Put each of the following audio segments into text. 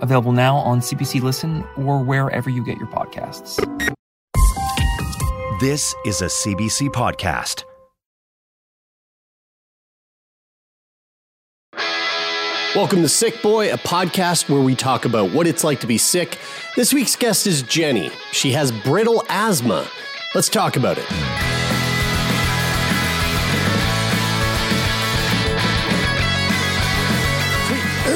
available now on CBC Listen or wherever you get your podcasts. This is a CBC podcast. Welcome to Sick Boy, a podcast where we talk about what it's like to be sick. This week's guest is Jenny. She has brittle asthma. Let's talk about it.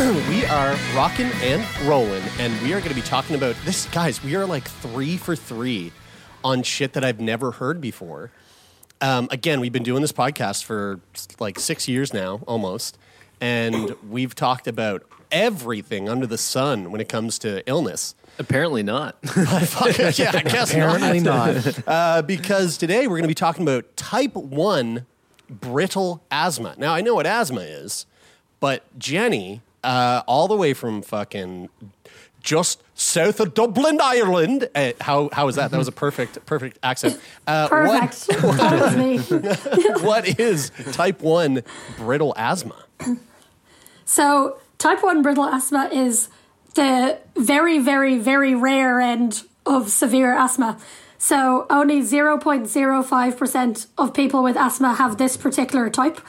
we are rocking and rolling, and we are going to be talking about this. Guys, we are like three for three on shit that I've never heard before. Um, again, we've been doing this podcast for like six years now, almost, and we've talked about everything under the sun when it comes to illness. Apparently not. yeah, I guess Apparently not. not. Uh, because today we're going to be talking about type 1 brittle asthma. Now, I know what asthma is, but Jenny, uh, all the way from fucking just south of Dublin, Ireland. Uh, how, how is that? That was a perfect, perfect accent. Uh, Perfect. that was me. What, what is type 1 brittle asthma? So, type 1 brittle asthma is the very, very, very rare end of severe asthma. So, only 0.05% of people with asthma have this particular type.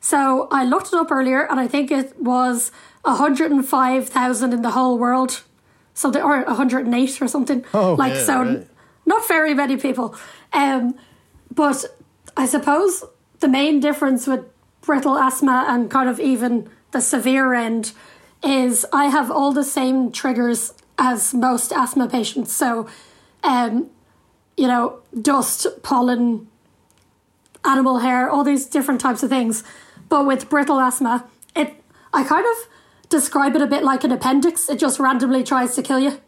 So, I looked it up earlier and I think it was 105,000 in the whole world. Something, or 108 or something. Oh, like, yeah, so right. not very many people. Um, but I suppose the main difference with brittle asthma and kind of even the severe end is I have all the same triggers as most asthma patients. So, um, you know, dust, pollen, animal hair, all these different types of things. But with brittle asthma, it I kind of describe it a bit like an appendix. It just randomly tries to kill you.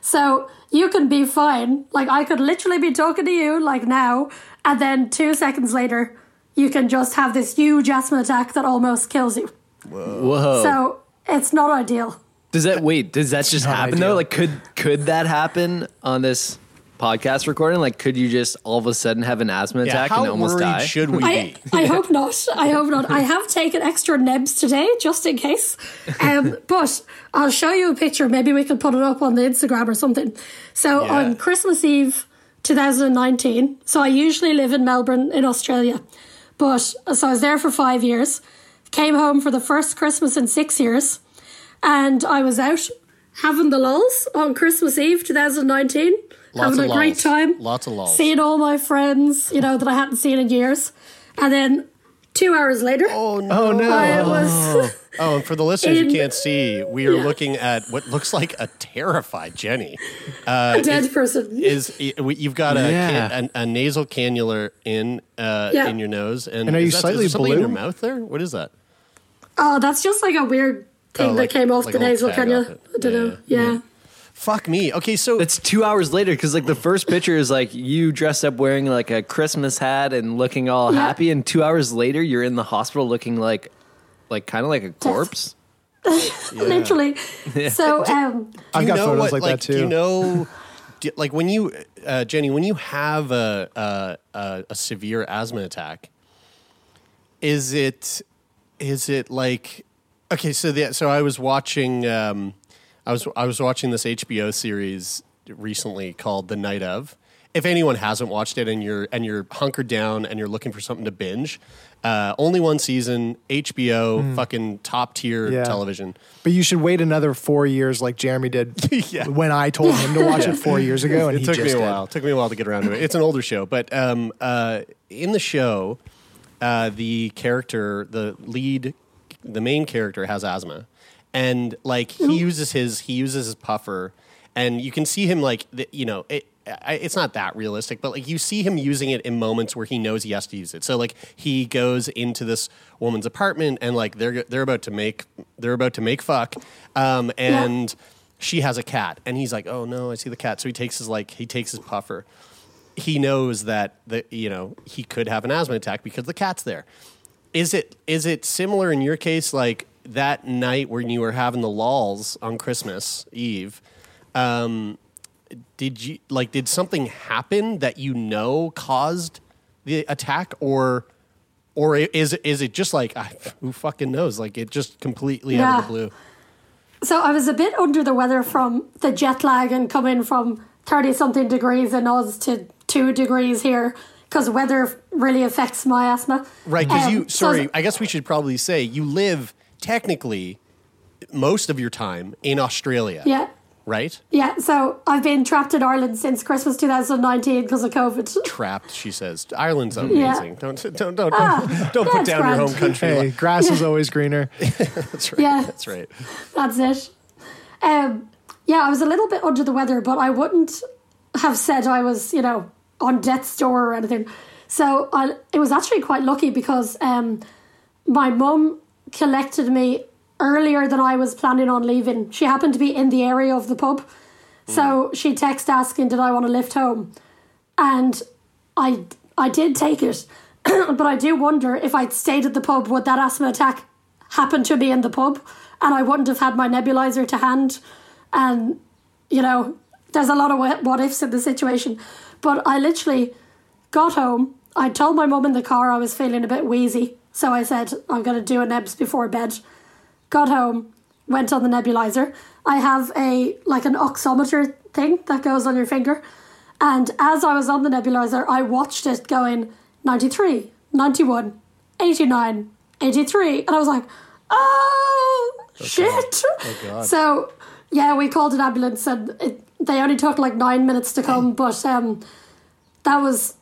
So you can be fine. Like I could literally be talking to you like now, and then two seconds later, you can just have this huge asthma attack that almost kills you. Whoa. So it's not ideal. does that wait? Does that just happen ideal. though? Like, could could that happen on this podcast recording? Like, could you just all of a sudden have an asthma Yeah, attack and almost die? should we I, be? I hope not. I hope not. I have taken extra nebs today just in case. Um, but I'll show you a picture. Maybe we can put it up on the Instagram or something. So Yeah. on Christmas Eve 2019, so I usually live in Melbourne in Australia. But so I was there for five years, came home for the first Christmas in six years, and I was out having the lulls on Christmas Eve 2019. Lots having of a great time. Lots of lulls. Seeing all my friends, you know, that I hadn't seen in years. And then two hours later, Oh no! I was. Oh, and for the listeners who can't see, we are Yeah. looking at what looks like a terrified Jenny. a dead person. Is you've got a, Yeah. can, a, a nasal cannula in uh, Yeah. in your nose, and, And are you that- is slightly there something in your mouth there? What is that? oh, that's just like a weird thing Oh, that came off like the nasal cannula. off. I don't Yeah, know. yeah, Yeah. Fuck me. Okay, so It's two hours later because like the first picture is like you dressed up wearing like a Christmas hat and looking all Yeah. happy, and two hours later you're in the hospital looking like, like kind of like a corpse. Literally. So, um, I've got know photos what, like that Do you know, do, like when you, uh, Jenny, when you have a, a a a severe asthma attack, is it is it like okay? So the so I was watching um, I was I was watching this HBO series recently called The Night of. If anyone hasn't watched it and you're and you're hunkered down and you're looking for something to binge, uh, only one season, HBO, fucking top tier. Yeah. television. But you should wait another four years, like Jeremie did Yeah. when I told him to watch it four years ago, and it he took me a while. It took me a while to get around to it. It's an older show, but um, uh, in the show, uh, the character, the lead, the main character has asthma, and like he uses his he uses his puffer, and you can see him like the, you know it. I, it's not that realistic, but like you see him using it in moments where he knows he has to use it. So like he goes into this woman's apartment and like they're they're about to make they're about to make fuck, um, and she has a cat, and he's like, "Oh no, I see the cat." So he takes his like he takes his puffer. He knows that the you know he could have an asthma attack because the cat's there. Is it is it similar in your case, like that night when you were having the lulls on Christmas Eve? Um, did you like did something happen that you know caused the attack, or or is it is it just like who fucking knows? Like it just completely out of the blue. So I was a bit under the weather from the jet lag and coming from 30 something degrees in Oz to 2 degrees here because weather really affects my asthma. Right, because Um, you, so sorry, I guess we should probably say you live technically most of your time in Australia. Yeah. Right? Yeah, so I've been trapped in Ireland since Christmas 2019 because of COVID. Trapped, she says. Ireland's Yeah. amazing. Don't, don't, don't, don't, Ah, don't yeah, put it's down your home country. Hey, grass is always greener. That's right. Yeah. That's right. That's it. Um, yeah, I was a little bit under the weather, but I wouldn't have said I was, you know, on death's door or anything. So I, it was actually quite lucky because um, my mum collected me earlier than I was planning on leaving. She happened to be in the area of the pub. So hmm. she texted asking, did I want to lift home? And I, I did take it. but I do wonder if I'd stayed at the pub, would that asthma attack happen to me in the pub? And I wouldn't have had my nebulizer to hand. And, you know, there's a lot of what what ifs in the situation. But I literally got home. I told my mum in the car I was feeling a bit wheezy. So I said, I'm going to do a nebs before bed. Got home, went on the nebulizer. I have a, like an oximeter thing that goes on your finger. And as I was on the nebulizer, I watched it going 93, 91, 89, 83. And I was like, oh, shit. God. So, yeah, we called an ambulance and it, they only took like nine minutes to come. But um, that was,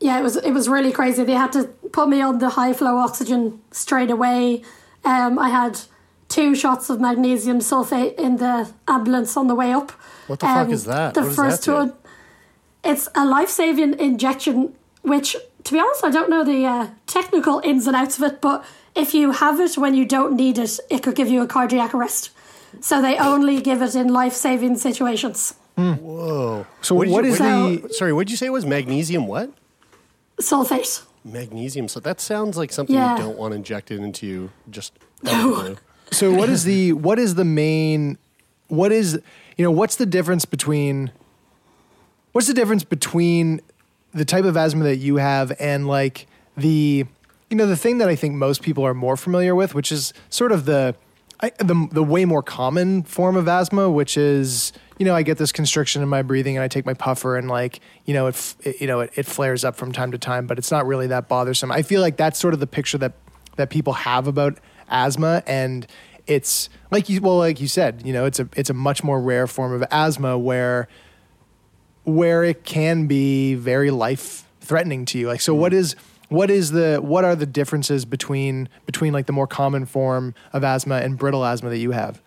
yeah, it was, it was really crazy. They had to put me on the high flow oxygen straight away. Um, I had two shots of magnesium sulfate in the ambulance on the way up. What the fuck Um, is that? The What first that one. It's a life saving injection, which, to be honest, I don't know the uh, technical ins and outs of it, but if you have it when you don't need it, it could give you a cardiac arrest. So they only give it in life saving situations. Whoa. So What what you- is what- the? Sorry, what did you say it was magnesium what? Sulfate. Magnesium. So that sounds like something Yeah. you don't want injected into you just out of the blue. So what is the? What is the main? What is? You know, what's the difference between? What's the difference between the type of asthma that you have and like the, you know, the thing that I think most people are more familiar with, which is sort of the, I, the the way more common form of asthma, which is you know I get this constriction in my breathing and I take my puffer and like you know it, it you know it, it flares up from time to time, but it's not really that bothersome. I feel like that's sort of the picture that that people have about asthma and it's like you well like you said you know it's a it's a much more rare form of asthma where where it can be very life threatening to you like so what mm. is what is the what are the differences between between like the more common form of asthma and brittle asthma that you have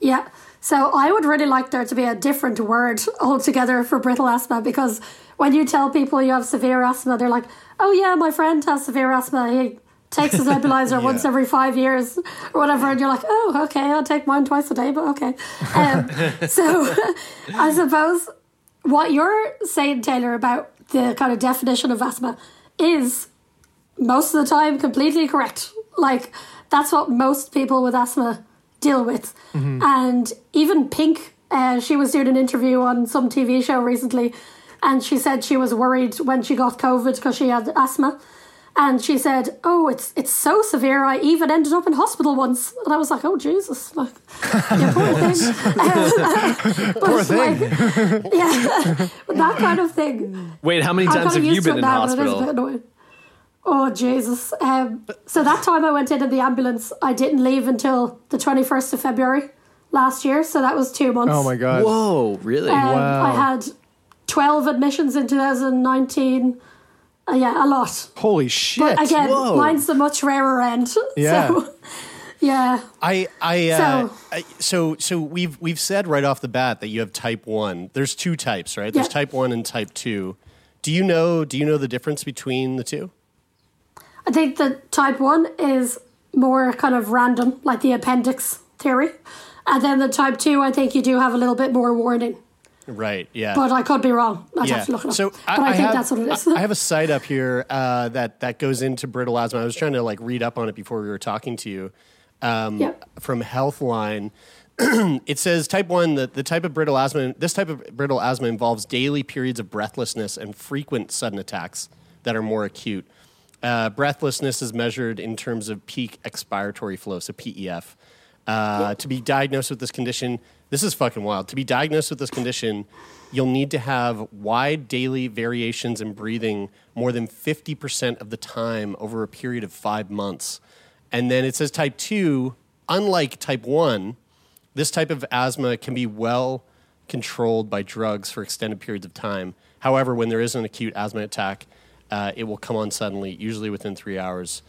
Yeah. So I would really like there to be a different word altogether for brittle asthma because when you tell people you have severe asthma, they're like, oh, yeah, my friend has severe asthma. He takes his nebulizer once every five years or whatever. And you're like, oh, okay, I'll take mine twice a day, but okay. Um, so I suppose what you're saying, Taylor, about the kind of definition of asthma is most of the time completely correct. Like that's what most people with asthma deal with. And even Pink, uh, she was doing an interview on some TV show recently, and she said she was worried when she got COVID because she had asthma. And she said, "Oh, it's it's so severe. I even ended up in hospital once." And I was like, "Oh Jesus, like, yeah, poor thing." poor thing. yeah, that kind of thing. Wait, how many times have you been in now, but it is a hospital? Oh Jesus! Um, so that time I went in in the ambulance, I didn't leave until the twenty first of February last year. So that was two months. oh my god Whoa, really? Um, Wow. I had twelve admissions in two thousand nineteen. Uh, yeah, a lot. holy shit But again, Whoa. mine's the much rarer end. Yeah. So, yeah. I I, uh, So- I so so we've we've said right off the bat that you have type one. There's two types, right? There's Yeah. type one and type two. Do you know Do you know the difference between the two? I think that type one is more kind of random, like the appendix theory. And then the type 2, I think you do have a little bit more warning. Right. Yeah. But I could be wrong. I'd have to look it up. So but I, think have, that's what it is. I I have a site up here uh, that that goes into brittle asthma. I was trying to like read up on it before we were talking to you. Um, Yeah. From Healthline, it says type one the, the type of brittle asthma. This type of brittle asthma involves daily periods of breathlessness and frequent sudden attacks that are more acute. Uh, breathlessness is measured in terms of peak expiratory flow, so PEF. Uh, To be diagnosed with this condition, this is fucking wild. To be diagnosed with this condition, you'll need to have wide daily variations in breathing more than 50% of the time over a period of five months. And then it says type 2, unlike type 1, this type of asthma can be well controlled by drugs for extended periods of time. However, when there is an acute asthma attack, uh, it will come on suddenly, usually within three hours,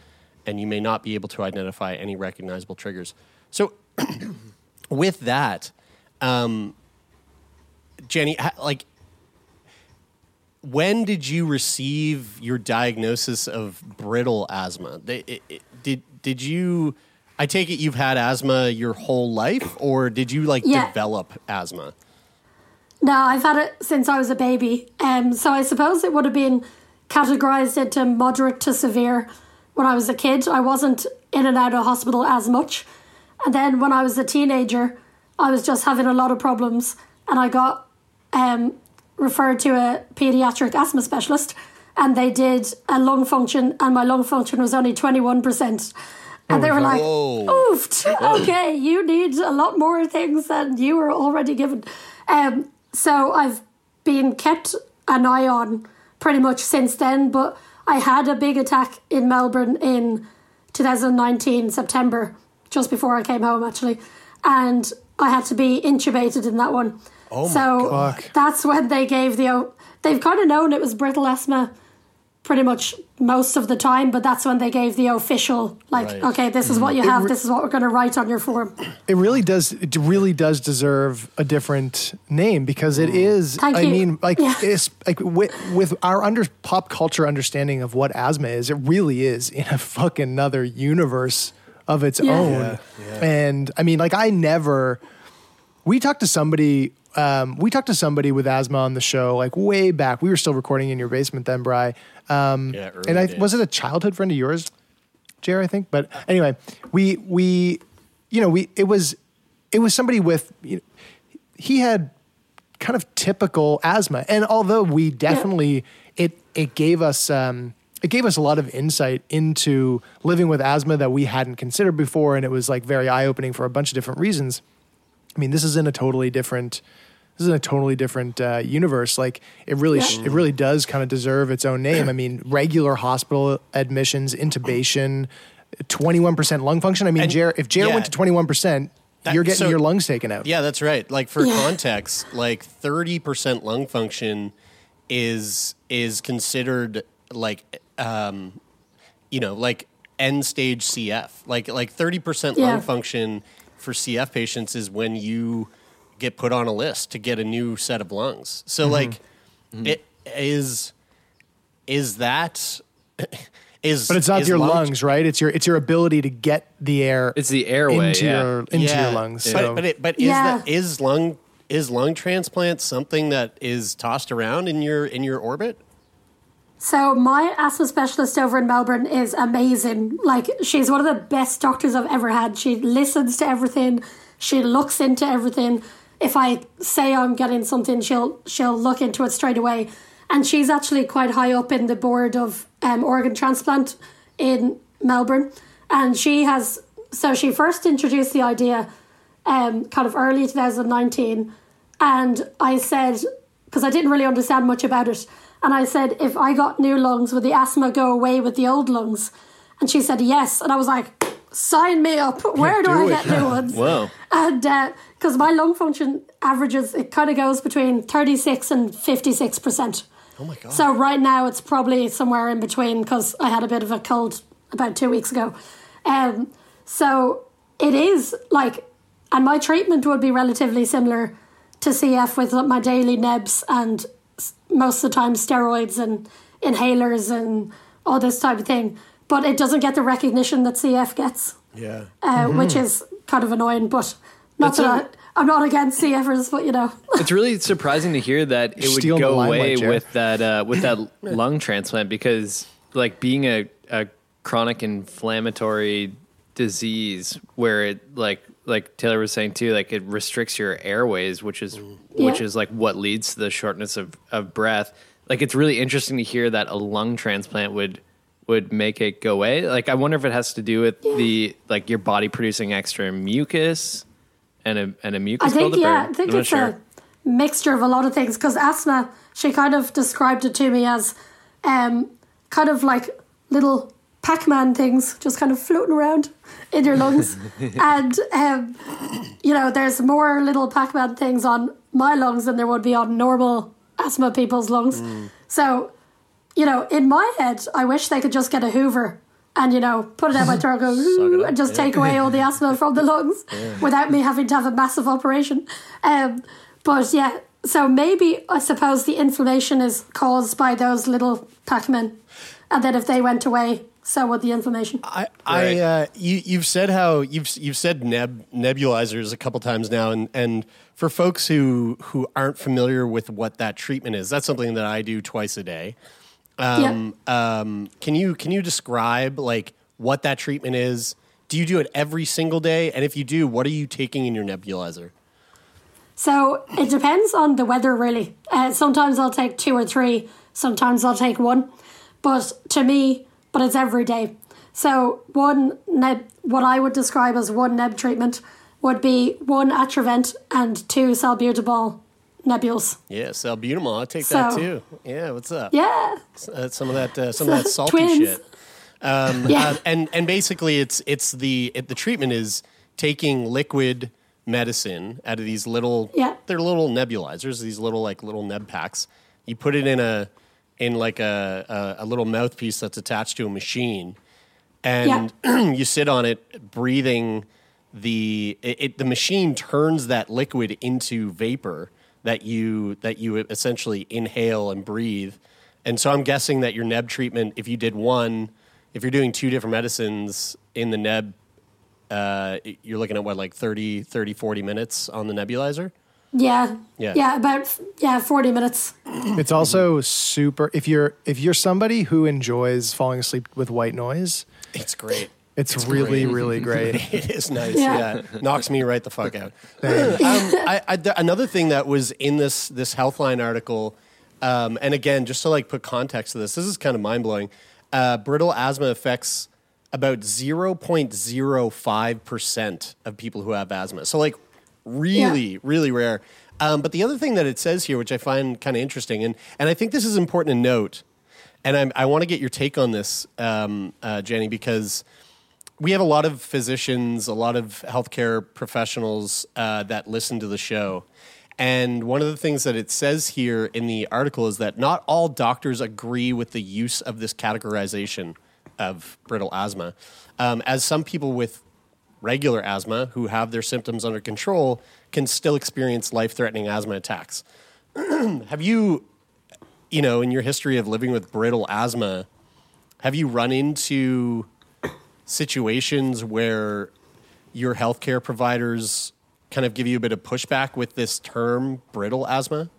and you may not be able to identify any recognizable triggers. So, with that, um, Jenny, like, when did you receive your diagnosis of brittle asthma? They, it, it- did did you? I take it you've had asthma your whole life, or did you like Yeah. develop asthma? No, I've had it since I was a baby. Um, so I suppose it would have been categorized into moderate to severe when I was a kid. I wasn't in and out of hospital as much. And then when I was a teenager, I was just having a lot of problems and I got um, referred to a pediatric asthma specialist and they did a lung function and my lung function was only 21%. And they were like, oofed, okay, you need a lot more things than you were already given. Um, so I've been kept an eye on pretty much since then, but I had a big attack in Melbourne in 2019, September, just before I came home actually. And I had to be intubated in that one. Oh my so Fuck. that's when they gave the, o- they've kind of known it was brittle asthma pretty much most of the time, but that's when they gave the official, like, Right. okay, this is what you mm-hmm. have, this is what we're going to write on your form. It really does. It really does deserve a different name because it mm. is. Thank I you. mean, like, Yeah. it's like with, with our under pop culture understanding of what asthma is, it really is in a fucking another universe of its Yeah. own. And I mean, like, I never. We talked to somebody. Um, we talked to somebody with asthma on the show, like way back. We were still recording in your basement then, Bry. Um, Yeah, early and I days. was it a childhood friend of yours, Jer, I think. But anyway, we we you know we it was it was somebody with you know, he had kind of typical asthma, and although we definitely it it gave us um, it gave us a lot of insight into living with asthma that we hadn't considered before, and it was like very eye opening for a bunch of different reasons. I mean, this is in a totally different. This is in a totally different uh, universe. Like it really, sh it really does kind of deserve its own name. I mean, regular hospital admissions, intubation, twenty-one percent lung function. I mean, And- Jer, if Jer yeah. went to twenty-one percent, That- you're getting so- your lungs taken out. Yeah, that's right. Like for Yeah. context, like thirty percent lung function is is considered like um, you know like end stage CF. Like like thirty percent Yeah. lung function for CF patients is when you get put on a list to get a new set of lungs. So Mm-hmm. like it is is that is But it's not your lung- lungs, right? It's your it's your ability to get the air It's the airway. into yeah. your into your lungs. But So but it, but is that is lung is lung transplant something that is tossed around in your in your orbit? So my asthma specialist over in Melbourne is amazing. Like she's one of the best doctors I've ever had. She listens to everything. She looks into everything. If I say I'm getting something, she'll she'll look into it straight away. And she's actually quite high up in the board of um, organ transplant in Melbourne. And she has so she first introduced the idea um, kind of early 2019. And I said, because I didn't really understand much about it, and I said, if I got new lungs, would the asthma go away with the old lungs? And she said, yes. And I was like, sign me up. Where do, do I it. get new ones? Whoa. And because my lung function averages, it kind of goes between 36 and 56%. Oh my god. So right now it's probably somewhere in between because I had a bit of a cold about two weeks ago. Um, so it is like, and my treatment would be relatively similar to CF with my daily nebs and most of the time steroids and inhalers and all this type of thing. But it doesn't get the recognition that CF gets yeah. uh, which is kind of annoying. But Not That's that I, I'm not against CFers, but you know. it's really surprising to hear that it would Stealing the go away Jared. with that uh, with that lung transplant because like being a, a chronic inflammatory disease where it like like Taylor was saying too like it restricts your airways which is which Yeah. is like what leads to the shortness of, of breath. Like it's really interesting to hear that a lung transplant would would make it go away. Like I wonder if it has to do with the like your body producing extra mucus and a and a mucus I think, buildup, or- yeah, I think I'm it's sure. a mixture of a lot of things because asthma, she kind of described it to me as um, kind of like little Pac Man things just kind of floating around in your lungs. and, um, you know, there's more little Pac Man things on my lungs than there would be on normal asthma people's lungs. So, you know, in my head, I wish they could just get a Hoover and, you know, put it out my throat, go, and just take away all the asthma from the lungs without me having to have a massive operation. Um, but yeah, so maybe I suppose the inflammation is caused by those little Pac-Men. And then if they went away, so would the inflammation. I, I uh, you, you've said how you've you've said neb, nebulizers a couple times now, and and for folks who who aren't familiar with what that treatment is, that's something that I do twice a day. Um, um, can you can you describe like what that treatment is? Do you do it every single day? And if you do, what are you taking in your nebulizer? So it depends on the weather, really. Uh, sometimes I'll take two or three, sometimes I'll take one. But to me, but it's every day. So one neb, what I would describe as one neb treatment would be one Atrovent and two salbutamol nebules. Yeah, salbutamol. I take that too. Yeah, what's up? Yeah, Uh, some of that uh, some of that salty Twins. shit. Um, Yeah. uh, and and basically, it's it's the it, the treatment is taking liquid medicine out of these little Yeah. they're little nebulizers, these little like little neb packs. You put it in a in like a a, a little mouthpiece that's attached to a machine, and you sit on it, breathing the it, it. The machine turns that liquid into vapor that you that you essentially inhale and breathe. And so I'm guessing that your neb treatment, if you did one, if you're doing two different medicines in the neb, uh, you're looking at what, like 30, 30, 40 minutes on the nebulizer? Yeah, Yeah. yeah, about yeah forty minutes. It's also super if you're if you're somebody who enjoys falling asleep with white noise, It's great. it's, really great. really great. It is nice. Yeah. Yeah. Knocks me right the fuck out. um, I, I, th- another thing that was in this this Healthline article, um, and again, just to like put context to this, this is kind of mind blowing. Uh, brittle asthma affects about zero point zero five percent of people who have asthma. So like really, really rare. Um, but the other thing that it says here, which I find kind of interesting, and and I think this is important to note, and I'm, I want to get your take on this, um, uh, Jenny, because we have a lot of physicians, a lot of healthcare professionals uh, that listen to the show. And one of the things that it says here in the article is that not all doctors agree with the use of this categorization of brittle asthma. Um, as some people with regular asthma who have their symptoms under control can still experience life threatening asthma attacks. have you, you know, in your history of living with brittle asthma, have you run into situations where your healthcare providers kind of give you a bit of pushback with this term brittle asthma?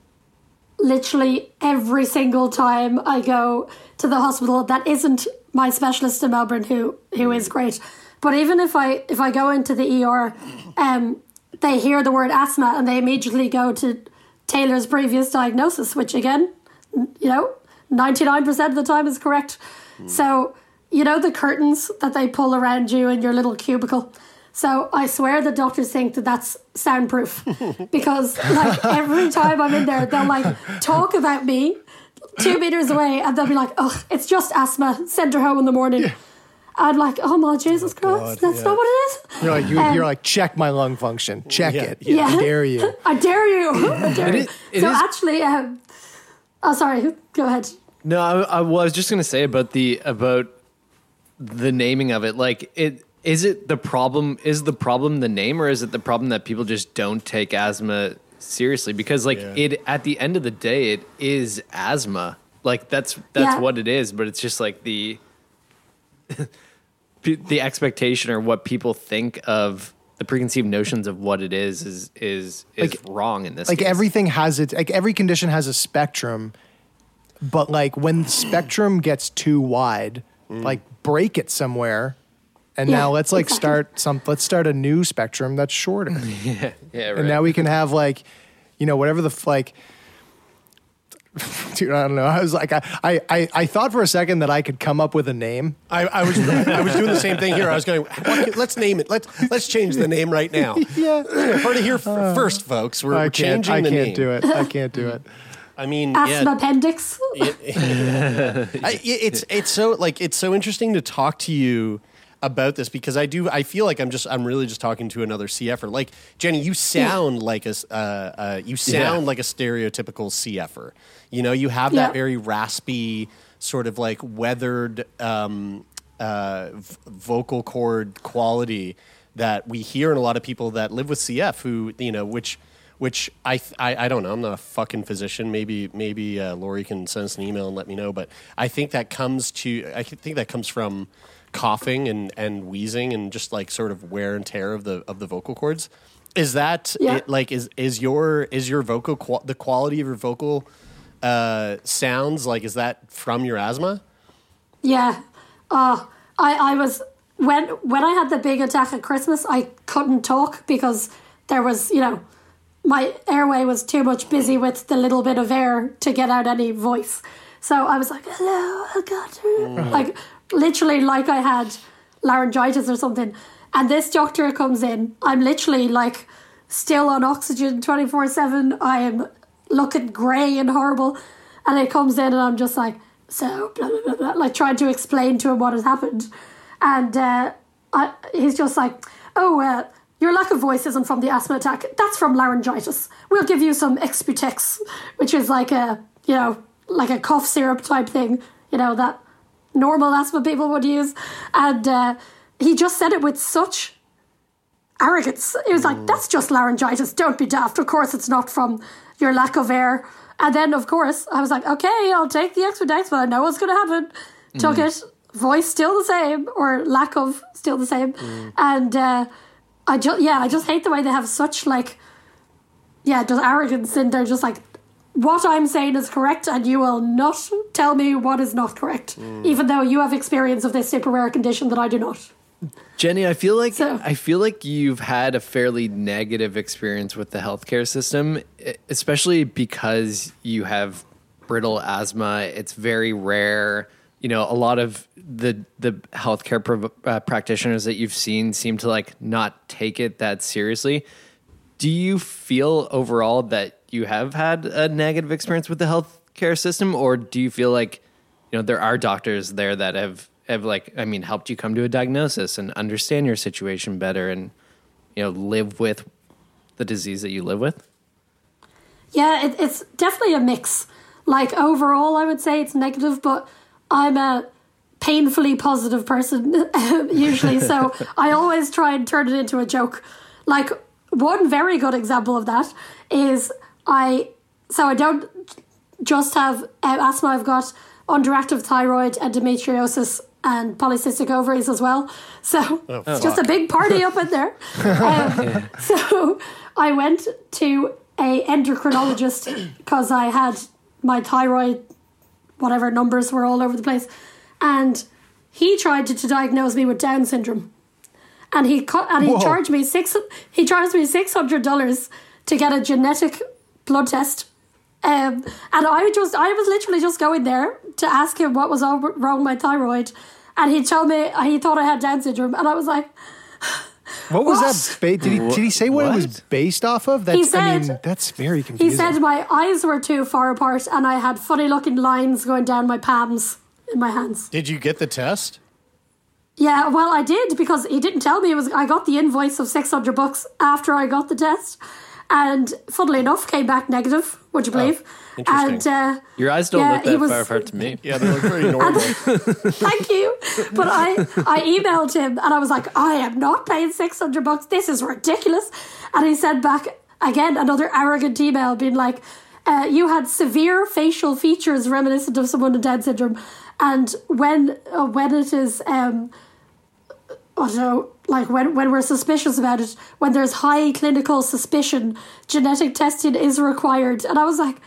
literally every single time I go to the hospital that isn't my specialist in Melbourne who who is mm. great. But even if I if I go into the ER, um, they hear the word asthma and they immediately go to Taylor's previous diagnosis, which again, you know, ninety nine percent of the time is correct. So you know the curtains that they pull around you in your little cubicle. So I swear the doctors think that that's soundproof because like every time I'm in there, they'll like talk about me two meters away and they'll be like, "Oh, it's just asthma. Send her home in the morning." I'm like, "Oh my Jesus Christ, that's not what it is." You're like you, Um, you're like check my lung function, check Yeah, it. yeah. I dare you. I dare you. I dare you. is- it so is- actually, um, oh sorry, go ahead. No, I, I was just gonna say about the about the naming of it. Like, it is it the problem? Is the problem the name, or is it the problem that people just don't take asthma seriously? Because like Yeah. it at the end of the day, it is asthma. Like that's that's Yeah. what it is. But it's just like the the expectation or what people think of the preconceived notions of what it is is is is wrong in this. like case. everything has it like every condition has a spectrum but like when the spectrum gets too wide mm. like break it somewhere and Yeah, now let's like exactly. start some let's start a new spectrum that's shorter yeah, yeah, right. and now we can have like you know whatever the like dude i don't know i was like I, I i i thought for a second that i could come up with a name I, I was I was doing the same thing here. I was going, can- let's name it. Let's let's change the name right now. yeah Heard it here f- first, folks. We're, we're can't changing i the can't name. do it i can't do it I mean, Asthma yeah, appendix. I, it's it's so like it's so interesting to talk to you about this because I do I feel like I'm just I'm really just talking to another CFer. Like Jenny, you sound like a s- uh, uh, you sound Yeah. like a stereotypical CFer. You know, you have Yeah. that very raspy sort of like weathered um, uh, v- vocal cord quality that we hear in a lot of people that live with CF who you know which which I, th- I I don't know. I'm not a fucking physician. Maybe maybe uh, Lori can send us an email and let me know. But I think that comes to I think that comes from coughing and, and wheezing and just like sort of wear and tear of the of the vocal cords. Is that Yeah. it, like is is your is your vocal the quality of your vocal uh, sounds like is that from your asthma? Yeah. Uh, I, I was when when I had the big attack at Christmas, I couldn't talk because there was, you know, my airway was too much busy with the little bit of air to get out any voice. So I was like, hello, I got you. Like literally like I had laryngitis or something. And this doctor comes in. I'm literally like still on oxygen 24 7. I am looking grey and horrible. And he comes in and I'm just like, so, blah, blah, blah, blah, like trying to explain to him what has happened. And uh, I, he's just like, oh, uh, your lack of voice isn't from the asthma attack. That's from laryngitis. We'll give you some Exputex, which is like a, you know, like a cough syrup type thing, you know, that normal asthma people would use. And uh, he just said it with such arrogance. He was like, that's just laryngitis. Don't be daft. Of course, it's not from your lack of air. And then, of course, I was like, okay, I'll take the Exputex, but I know what's going to happen. Took it. Mm-hmm. Voice still the same, or lack of still the same. Mm. And uh, I just, yeah, I just hate the way they have such, like, yeah, just arrogance in there. Just like, what I'm saying is correct, and you will not tell me what is not correct, mm. even though you have experience of this super rare condition that I do not. Jenny, I feel like So- I feel like you've had a fairly negative experience with the healthcare system, especially because you have brittle asthma. It's very rare. You know, a lot of the the healthcare prov- uh, practitioners that you've seen seem to like not take it that seriously. Do you feel overall that you have had a negative experience with the healthcare system, or do you feel like you know there are doctors there that have have like I mean helped you come to a diagnosis and understand your situation better and you know live with the disease that you live with? Yeah, it, it's definitely a mix. Like overall, I would say it's negative, but I'm a painfully positive person usually, so I always try and turn it into a joke. Like one very good example of that is I. So I don't just have asthma. I've got underactive thyroid, endometriosis, and polycystic ovaries as well. So it's just a big party up in there. Um, So I went to a endocrinologist because I had my thyroid, whatever numbers were all over the place, and he tried to, to diagnose me with Down syndrome, and he cut and he Whoa. charged me six. He charged me six hundred dollars to get a genetic blood test. Um, and I just, I was literally just going there to ask him what was all wrong with my thyroid, and he told me he thought I had Down syndrome, and I was like, What was What? that? Ba- did he did he say what, it was based off of? That's I mean said- that's very confusing. He said my eyes were too far apart and I had funny looking lines going down my palms in my hands. Did you get the test? Yeah, well, I did because he didn't tell me it was. I got the invoice of six hundred bucks after I got the test, and funnily enough, came back negative. Would you believe? interesting. and uh, Your eyes don't Yeah, look he that was- far apart to me. Yeah, they look very normal. thank you, but I I emailed him and I was like, I am not paying six hundred bucks. This is ridiculous. And he sent back again another arrogant email, being like. Uh, you had severe facial features reminiscent of someone with Down syndrome, and when uh, when it is um, I don't know, like when, when we're suspicious about it, when there's high clinical suspicion, genetic testing is required. And I was like,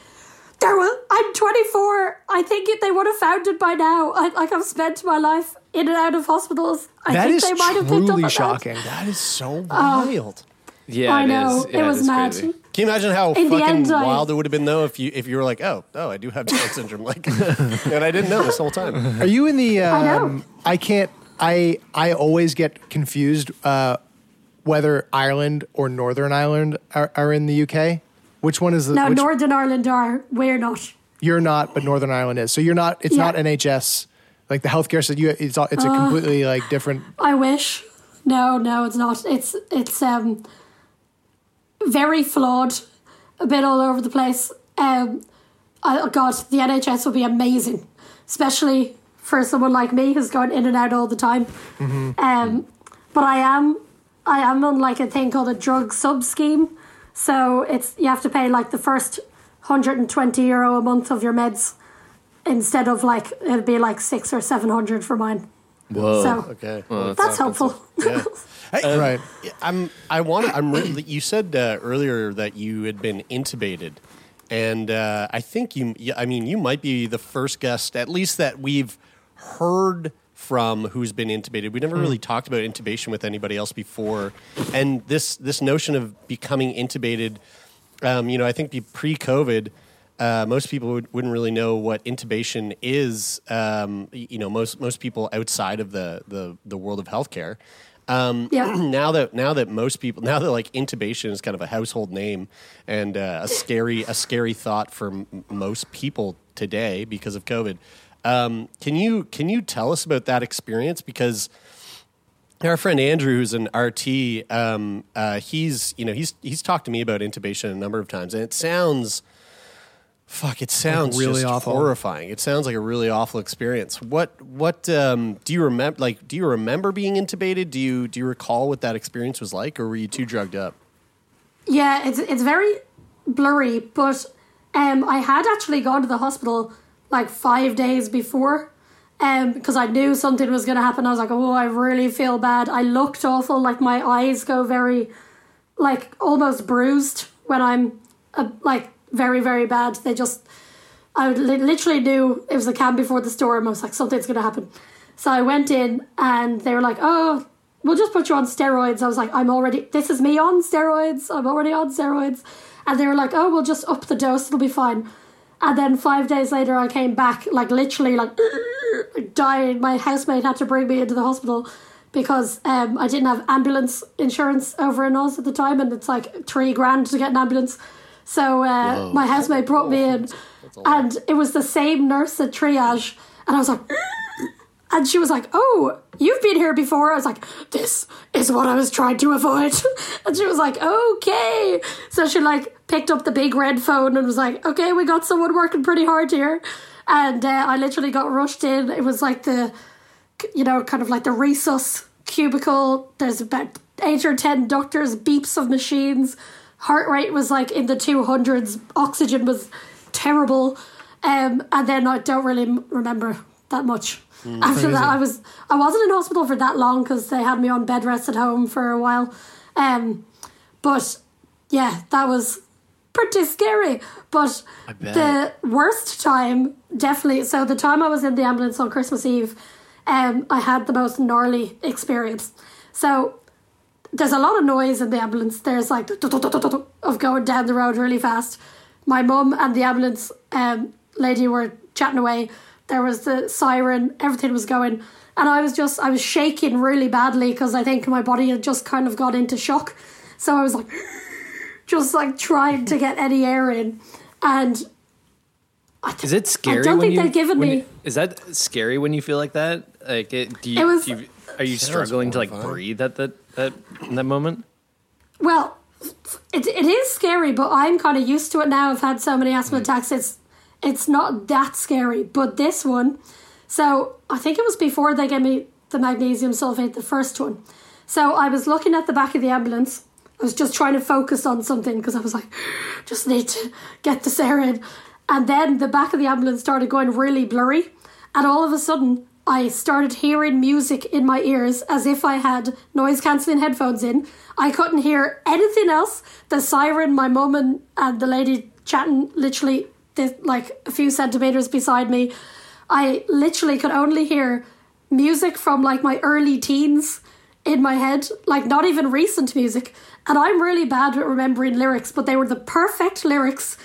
there will, I'm 24. I think it, they would have found it by now. I, like I've spent my life in and out of hospitals. I That think is they might have picked up on truly that. shocking. That is so Oh. wild. Yeah, I it know is. it Yeah, was is mad. crazy. Can you imagine how In fucking end, I- wild it would have been though if you if you were like, oh, oh, I do have Down syndrome, like, and I didn't know this whole time. Are you in the? Um, I know. I can't. I I always get confused uh, whether Ireland or Northern Ireland are, are in the UK. Which one is the? No, which, Northern Ireland are. We're not. You're not, but Northern Ireland is. So you're not. It's Yeah. not NHS. Like the healthcare system, you, it's all- it's a Uh, completely like different. I wish. No, no, it's not. It's it's um very flawed, a bit all over the place. Um, oh God, the NHS would be amazing, especially for someone like me who's going in and out all the time. Um, but I am I am on like a thing called a drug sub scheme, so it's you have to pay like the first hundred and twenty euro a month of your meds instead of like it'd be like six or seven hundred for mine. Whoa. So Okay, that's helpful. Hey, Right. I'm. I want. to I'm really. You said uh, earlier that you had been intubated, and uh, I think you. I mean, you might be the first guest, at least that we've heard from, who's been intubated. We never really talked about intubation with anybody else before, and this this notion of becoming intubated. Um, you know, I think be- pre-COVID. Uh, most people would, wouldn't really know what intubation is. Um, you know, most most people outside of the the, the world of healthcare. Um, Yeah. now that now that most people now that like intubation is kind of a household name and uh, a scary a scary thought for m- most people today because of COVID. Um, can you can you tell us about that experience because our friend Andrew, who's an RT, um, uh, he's you know he's he's talked to me about intubation a number of times, and it sounds, fuck, it sounds really just awful. horrifying. It sounds like a really awful experience. What what um, do you remember? Like, do you remember being intubated? Do you do you recall what that experience was like, or were you too drugged up? Yeah, it's it's very blurry, but um, I had actually gone to the hospital like five days before, um, because I knew something was going to happen. I was like, oh, I really feel bad. I looked awful, like my eyes go very, like almost bruised when I'm, uh, like very very bad. They just, I li- literally knew it was the calm before the storm. I was like, something's going to happen. So I went in and they were like, oh, we'll just put you on steroids. I was like, I'm already, this is me on steroids. I'm already on steroids. And they were like, oh, we'll just up the dose. It'll be fine. And then five days later, I came back, like literally, like dying. My housemate had to bring me into the hospital because um, I didn't have ambulance insurance over in Oz at the time, and it's like three grand to get an ambulance. So uh, my housemate brought me in, and it was the same nurse at triage, and I was like. And she was like, Oh, you've been here before. I was like, This is what I was trying to avoid. And she was like, Okay. So she like picked up the big red phone and was like, Okay, we got someone working pretty hard here. And uh, I literally got rushed in. It was like the, you know, kind of like the resus cubicle. There's about eight or ten doctors, beeps of machines. Heart rate was like in the 200s. Oxygen was terrible. Um, and then I don't really m- remember that much. After that, I was I wasn't in hospital for that long because they had me on bed rest at home for a while. Um, but yeah, that was pretty scary. But the worst time, definitely. So the time I was in the ambulance on Christmas Eve, um, I had the most gnarly experience. So there's a lot of noise in the ambulance. There's like of going down the road really fast. My mum and the ambulance um, lady were chatting away. There was the siren. Everything was going, and I was just I was shaking really badly because I think my body had just kind of got into shock. So I was like, just like trying to get any air in, and Is it scary? I don't when think you, they've given me- you- is that scary when you feel like that? Like, it, do you, It was- do you are you struggling to like breathe at that that that moment? Well, it, it is scary, but I'm kind of used to it now. I've had so many asthma mm. attacks. It's it's not that scary. But this one, so I think it was before they gave me the magnesium sulfate, the first one. So I was looking at the back of the ambulance. I was just trying to focus on something because I was like, just need to get this air in. And then the back of the ambulance started going really blurry. And all of a sudden, I started hearing music in my ears as if I had noise cancelling headphones in. I couldn't hear anything else. The siren, my mum and, and the lady chatting literally this, like a few centimeters beside me. I literally could only hear music from like my early teens in my head, like not even recent music. And I'm really bad at remembering lyrics, but they were the perfect lyrics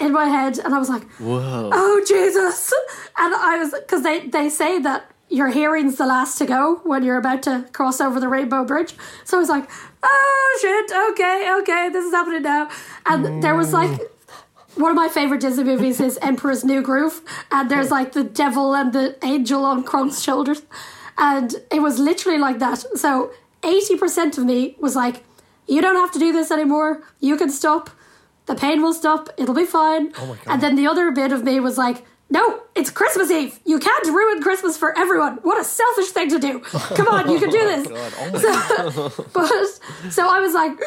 in my head. And I was like, Whoa. oh Jesus. And I was, because they, they say that your hearing's the last to go when you're about to cross over the Rainbow Bridge. So I was like, oh shit, okay, okay, this is happening now. And there was like, one of my favorite Disney movies is Emperor's New Groove, and there's like the devil and the angel on Kronk's shoulders, and it was literally like that. So eighty percent of me was like, "You don't have to do this anymore. You can stop. The pain will stop. It'll be fine." Oh my God. And then the other bit of me was like, "No, it's Christmas Eve. You can't ruin Christmas for everyone. What a selfish thing to do. Come on, you can do oh this." Oh so, but so I was like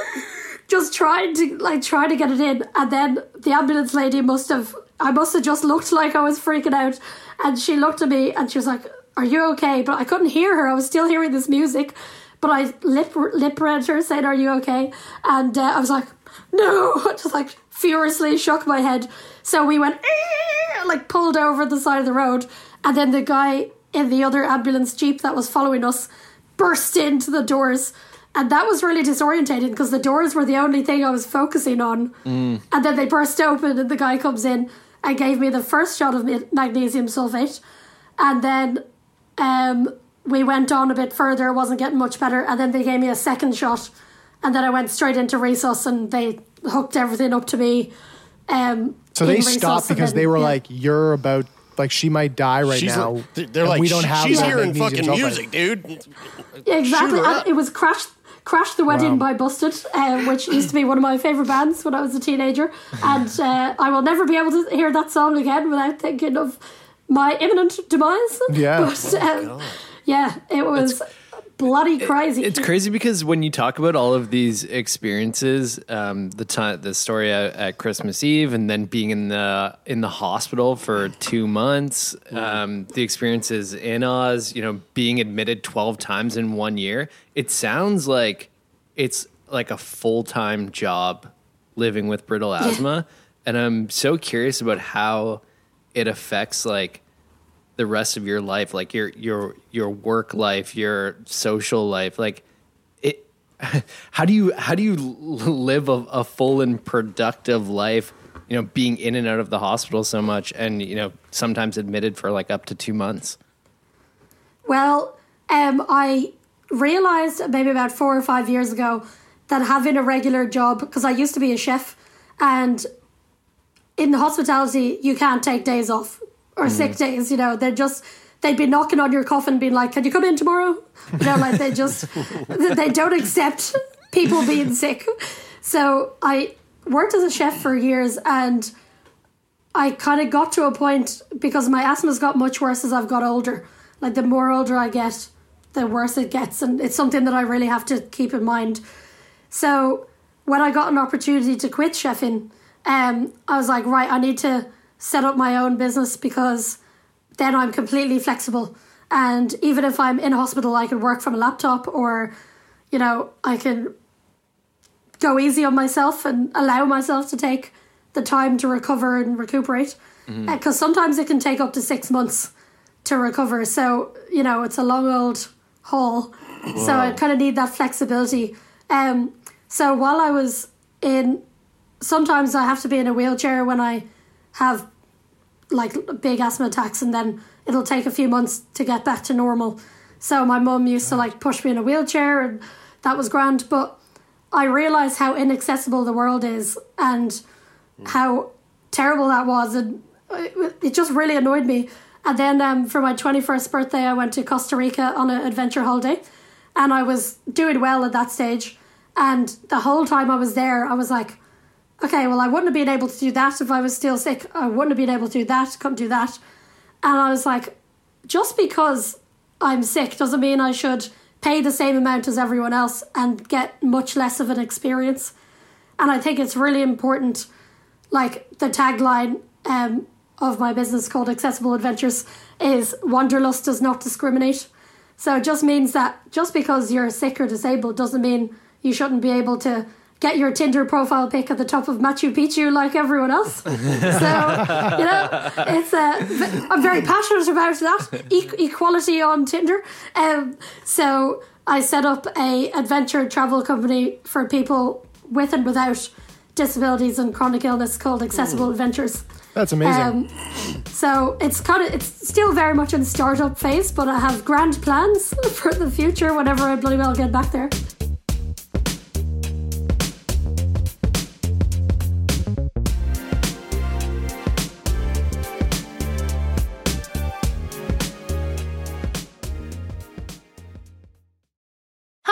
just trying to like try to get it in and then the ambulance lady must have I must have just looked like I was freaking out and she looked at me and she was like are you okay but I couldn't hear her I was still hearing this music but I lip lip read her saying are you okay and uh, I was like no just like furiously shook my head so we went like pulled over the side of the road and then the guy in the other ambulance jeep that was following us burst into the doors and that was really disorientating because the doors were the only thing I was focusing on. Mm. And then they burst open, and the guy comes in and gave me the first shot of magnesium sulfate. And then um, we went on a bit further, it wasn't getting much better. And then they gave me a second shot. And then I went straight into resus, and they hooked everything up to me. Um, So they stopped because then- they were yeah. like, "You're about like she might die right She's now." like- they're like, we don't have she's hearing fucking music, dude. Yeah, exactly. And it was Crash Crashed the Wedding Wow. by Busted, uh, which used to be one of my favourite bands when I was a teenager. And uh, I will never be able to hear that song again without thinking of my imminent demise. Yeah. But, um, yeah, it was bloody crazy. It's crazy because when you talk about all of these experiences, um, the time, the story at, at Christmas Eve, and then being in the in the hospital for two months, um, the experiences in Oz, you know, being admitted twelve times in one year. It sounds like it's like a full time job living with brittle asthma, and I'm so curious about how it affects like the rest of your life like your your your work life your social life like it how do you how do you live a, a full and productive life you know being in and out of the hospital so much and you know sometimes admitted for like up to two months? Well, um, I realized maybe about four or five years ago that having a regular job, because I used to be a chef, and in the hospitality, you can't take days off or sick days. You know, they're just they'd be knocking on your coffin, being like, "Can you come in tomorrow?" You know, like they just they don't accept people being sick. So I worked as a chef for years, and I kind of got to a point because my asthma's got much worse as I've got older. Like the more older I get, the worse it gets, and it's something that I really have to keep in mind. So when I got an opportunity to quit chefing, um, I was like, right, I need to set up my own business because then I'm completely flexible. And even if I'm in hospital, I can work from a laptop or, you know, I can go easy on myself and allow myself to take the time to recover and recuperate. Because sometimes it can take up to six months to recover. So, you know, it's a long old haul. So I kind of need that flexibility. Um, so while I was in, sometimes I have to be in a wheelchair when I have like big asthma attacks, and then it'll take a few months to get back to normal. So my mum used to like push me in a wheelchair, and that was grand. But I realised how inaccessible the world is, and how terrible that was, and it it just really annoyed me. And then um, for my 21st birthday, I went to Costa Rica on an adventure holiday, and I was doing well at that stage. And the whole time I was there, I was like, okay, well, I wouldn't have been able to do that if I was still sick. I wouldn't have been able to do that, couldn't do that. And I was like, just because I'm sick doesn't mean I should pay the same amount as everyone else and get much less of an experience. And I think it's really important, like the tagline, um, of my business called Accessible Adventures is Wanderlust does not discriminate. So it just means that just because you're sick or disabled doesn't mean you shouldn't be able to get your Tinder profile pic at the top of Machu Picchu like everyone else. so, you know, it's uh, I'm very passionate about that e- equality on Tinder. Um, so I set up a adventure travel company for people with and without disabilities and chronic illness called Accessible Adventures. That's amazing. Um, so it's kind of it's still very much in the startup phase, but I have grand plans for the future whenever I bloody well get back there.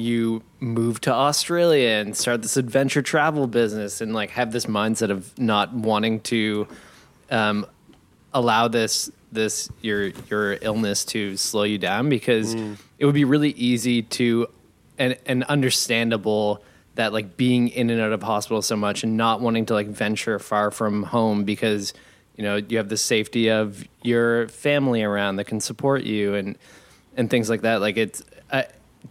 you move to Australia and start this adventure travel business and like have this mindset of not wanting to um, allow this this your your illness to slow you down because it would be really easy to and and understandable that like being in and out of hospital so much and not wanting to like venture far from home because you know you have the safety of your family around that can support you and and things like that. Like it's uh,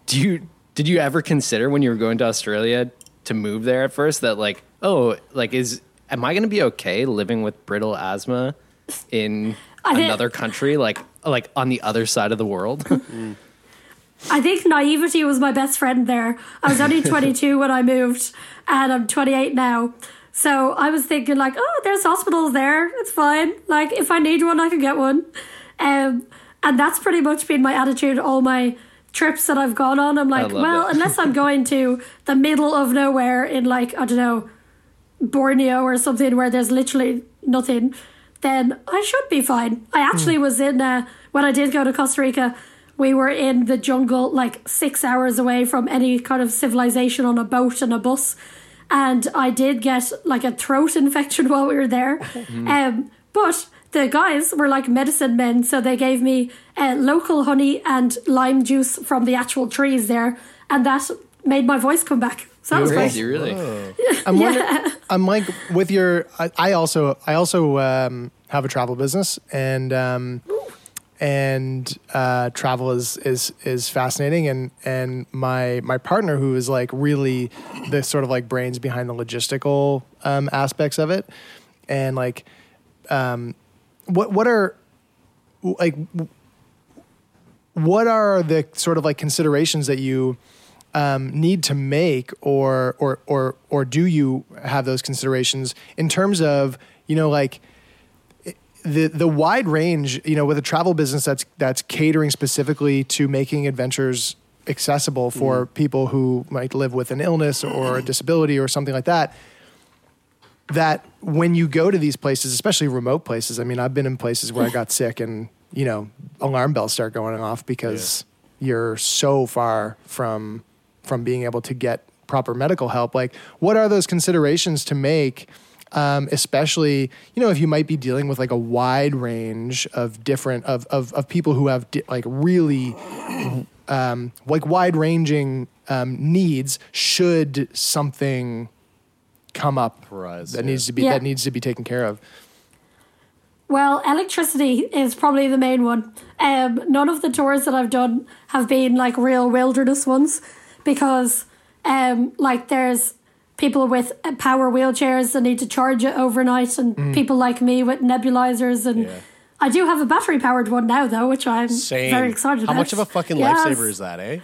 do you did you ever consider when you were going to Australia to move there at first that like oh like is am I going to be okay living with brittle asthma in another country like like on the other side of the world I think naivety was my best friend there. I was only 22 when I moved, and I'm 28 now. So I was thinking like, oh, there's hospitals there. It's fine. Like if I need one, I can get one. Um, and that's pretty much been my attitude all my trips that I've gone on. I'm like, well, unless I'm going to the middle of nowhere in like I don't know Borneo or something where there's literally nothing, then I should be fine. I actually was in uh, when I did go to Costa Rica. We were in the jungle, like six hours away from any kind of civilization on a boat and a bus, and I did get like a throat infection while we were there. Um, but the guys were like medicine men, so they gave me uh, local honey and lime juice from the actual trees there, and that made my voice come back. So that was great. crazy really I'm wondering, I'm like with your. I, I also I also um, have a travel business and um, and uh, travel is is is fascinating and and my my partner who is like really the sort of like brains behind the logistical um, aspects of it and like um, what what are like what are the sort of like considerations that you um, need to make or or or or do you have those considerations in terms of you know like the the wide range you know with a travel business that's that's catering specifically to making adventures accessible for people who might live with an illness or a disability or something like that that when you go to these places, especially remote places, I mean, I've been in places where I got sick and, you know, alarm bells start going off because you're so far from from being able to get proper medical help. Like, what are those considerations to make? Um, especially, you know, if you might be dealing with like a wide range of different of of, of people who have di- like really um, like wide ranging um, needs. Should something come up Rise, that yeah. needs to be Yeah. that needs to be taken care of. Well, electricity is probably the main one. Um, none of the tours that I've done have been like real wilderness ones because, um, like, there's people with uh, power wheelchairs that need to charge it overnight, and Mm. people like me with nebulizers. And I do have a battery powered one now, though, which I'm Same. very excited How about. much of a fucking Yes. lifesaver is that, eh?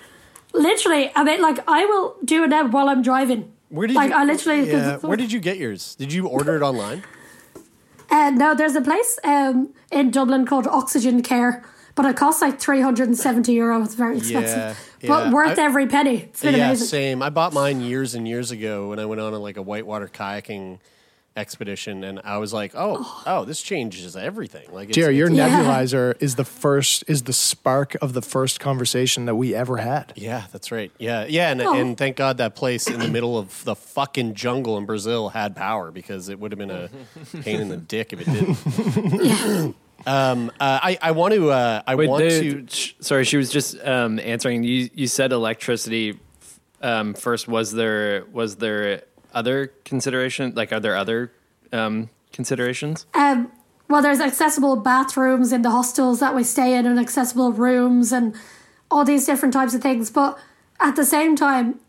Literally, I mean, like, I will do it now while I'm driving. Where did like, you? I literally. Yeah. Where did you get yours? Did you order it online? Uh, no, there's a place um, in Dublin called Oxygen Care, but it costs like 370 euro. It's very expensive, Yeah, but worth I- every penny. It's been yeah, amazing. same. I bought mine years and years ago when I went on a, like a whitewater kayaking expedition, and I was like, oh, oh, this changes everything. Like, it's, Jerry, your it's- nebulizer is the first is the spark of the first conversation that we ever had. Yeah, that's right. Yeah, yeah, and, Oh. and thank God that place in the middle of the fucking jungle in Brazil had power because it would have been a pain in the dick if it didn't. um, uh, I I want to uh, I Wait, want the- to sh- sorry, she was just um, answering. You you said electricity um, first. Was there was there other consideration? Like, are there other um, considerations? Um, well, there's accessible bathrooms in the hostels that we stay in, and accessible rooms, and all these different types of things. But at the same time,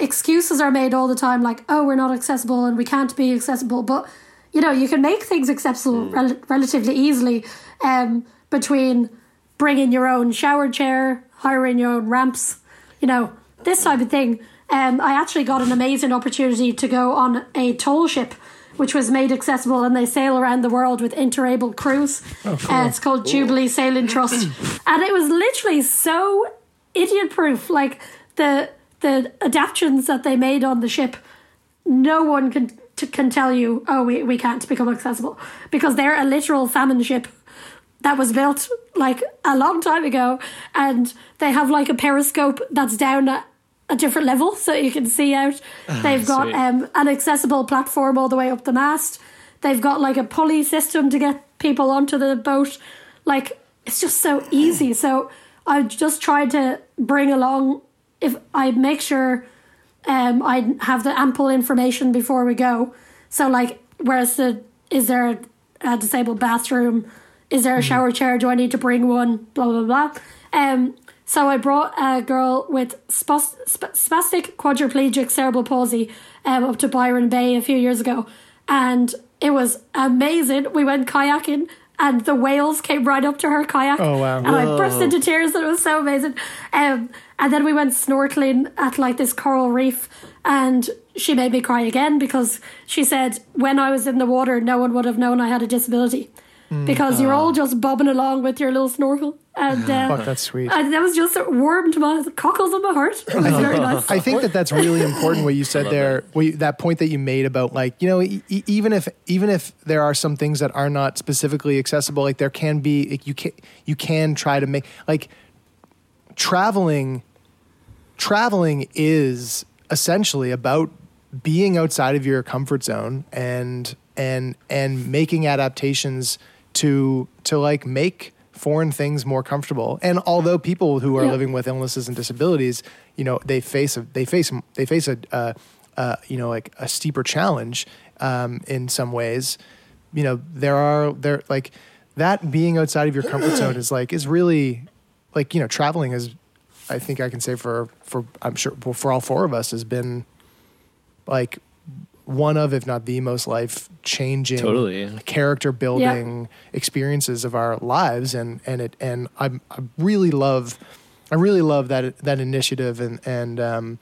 excuses are made all the time, like, "Oh, we're not accessible, and we can't be accessible." But you know, you can make things accessible rel- relatively easily um, between bringing your own shower chair, hiring your own ramps, you know, this type of thing. Um, I actually got an amazing opportunity to go on a tall ship, which was made accessible, and they sail around the world with interable cruise. uh, it's called Jubilee Sailing Trust, and it was literally so idiot proof. Like the the adaptations that they made on the ship, no one can t- can tell you, oh, we, we can't become accessible because they're a literal famine ship that was built like a long time ago, and they have like a periscope that's down at a different level so you can see out. They've got um, an accessible platform all the way up the mast. They've got like a pulley system to get people onto the boat. Like it's just so easy. So I just tried to bring along if I make sure um, I have the ample information before we go. So like, where's the is there a, a disabled bathroom? Is there a shower chair? Do I need to bring one? Blah blah blah. Um, so I brought a girl with spastic quadriplegic cerebral palsy um, up to Byron Bay a few years ago, and it was amazing. We went kayaking. And the whales came right up to her kayak. Oh, wow. And I burst into tears and it was so amazing. Um, and then we went snorkeling at like this coral reef and she made me cry again because she said when I was in the water no one would have known I had a disability. Mm. Because you're Oh. all just bobbing along with your little snorkel. And uh, Fuck, that's sweet. and that was just warmed my cockles of my heart. It was very nice. I think that that's really important what you said there. What you, that point that you made about like you know e- e- even if even if there are some things that are not specifically accessible, like there can be like, you can you can try to make like traveling. Traveling is essentially about being outside of your comfort zone and and and making adaptations to to like make foreign things more comfortable. And although people who are Yeah. living with illnesses and disabilities, you know, they face a they face they face a uh, uh, you know like a steeper challenge um, in some ways. You know, there are there like that being outside of your comfort zone is like is really like you know traveling is. I think I can say for for I'm sure for all four of us has been like one of, if not the most life changing, Totally, character building experiences of our lives, and and it and I I really love, I really love that that initiative and and um,